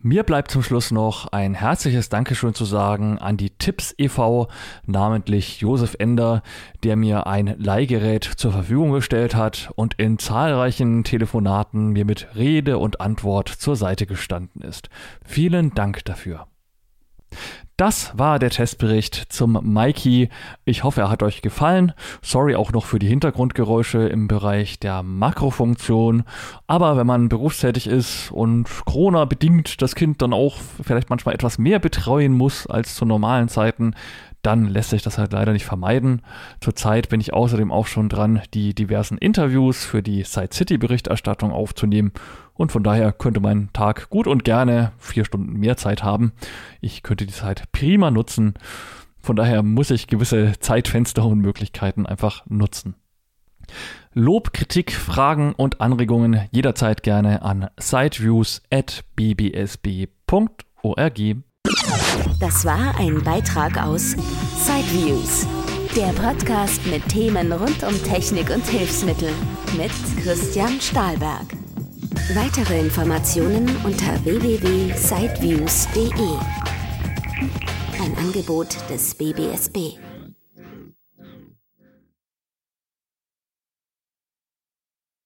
Mir bleibt zum Schluss noch ein herzliches Dankeschön zu sagen an die Tipps e.V., namentlich Josef Ender, der mir ein Leihgerät zur Verfügung gestellt hat und in zahlreichen Telefonaten mir mit Rede und Antwort zur Seite gestanden ist. Vielen Dank dafür. Das war der Testbericht zum Mikey. Ich hoffe, er hat euch gefallen. Sorry auch noch für die Hintergrundgeräusche im Bereich der Makrofunktion. Aber wenn man berufstätig ist und Corona bedingt das Kind dann auch vielleicht manchmal etwas mehr betreuen muss als zu normalen Zeiten, dann lässt sich das halt leider nicht vermeiden. Zurzeit bin ich außerdem auch schon dran, die diversen Interviews für die Side City Berichterstattung aufzunehmen und von daher könnte mein Tag gut und gerne vier Stunden mehr Zeit haben. Ich könnte die Zeit prima nutzen. Von daher muss ich gewisse Zeitfenster und Möglichkeiten einfach nutzen. Lob, Kritik, Fragen und Anregungen jederzeit gerne an sideviews.bbsb.org. Das war ein Beitrag aus Sideviews, der Podcast mit Themen rund um Technik und Hilfsmittel mit Christian Stahlberg. Weitere Informationen unter www.sideviews.de. Ein Angebot des BBSB.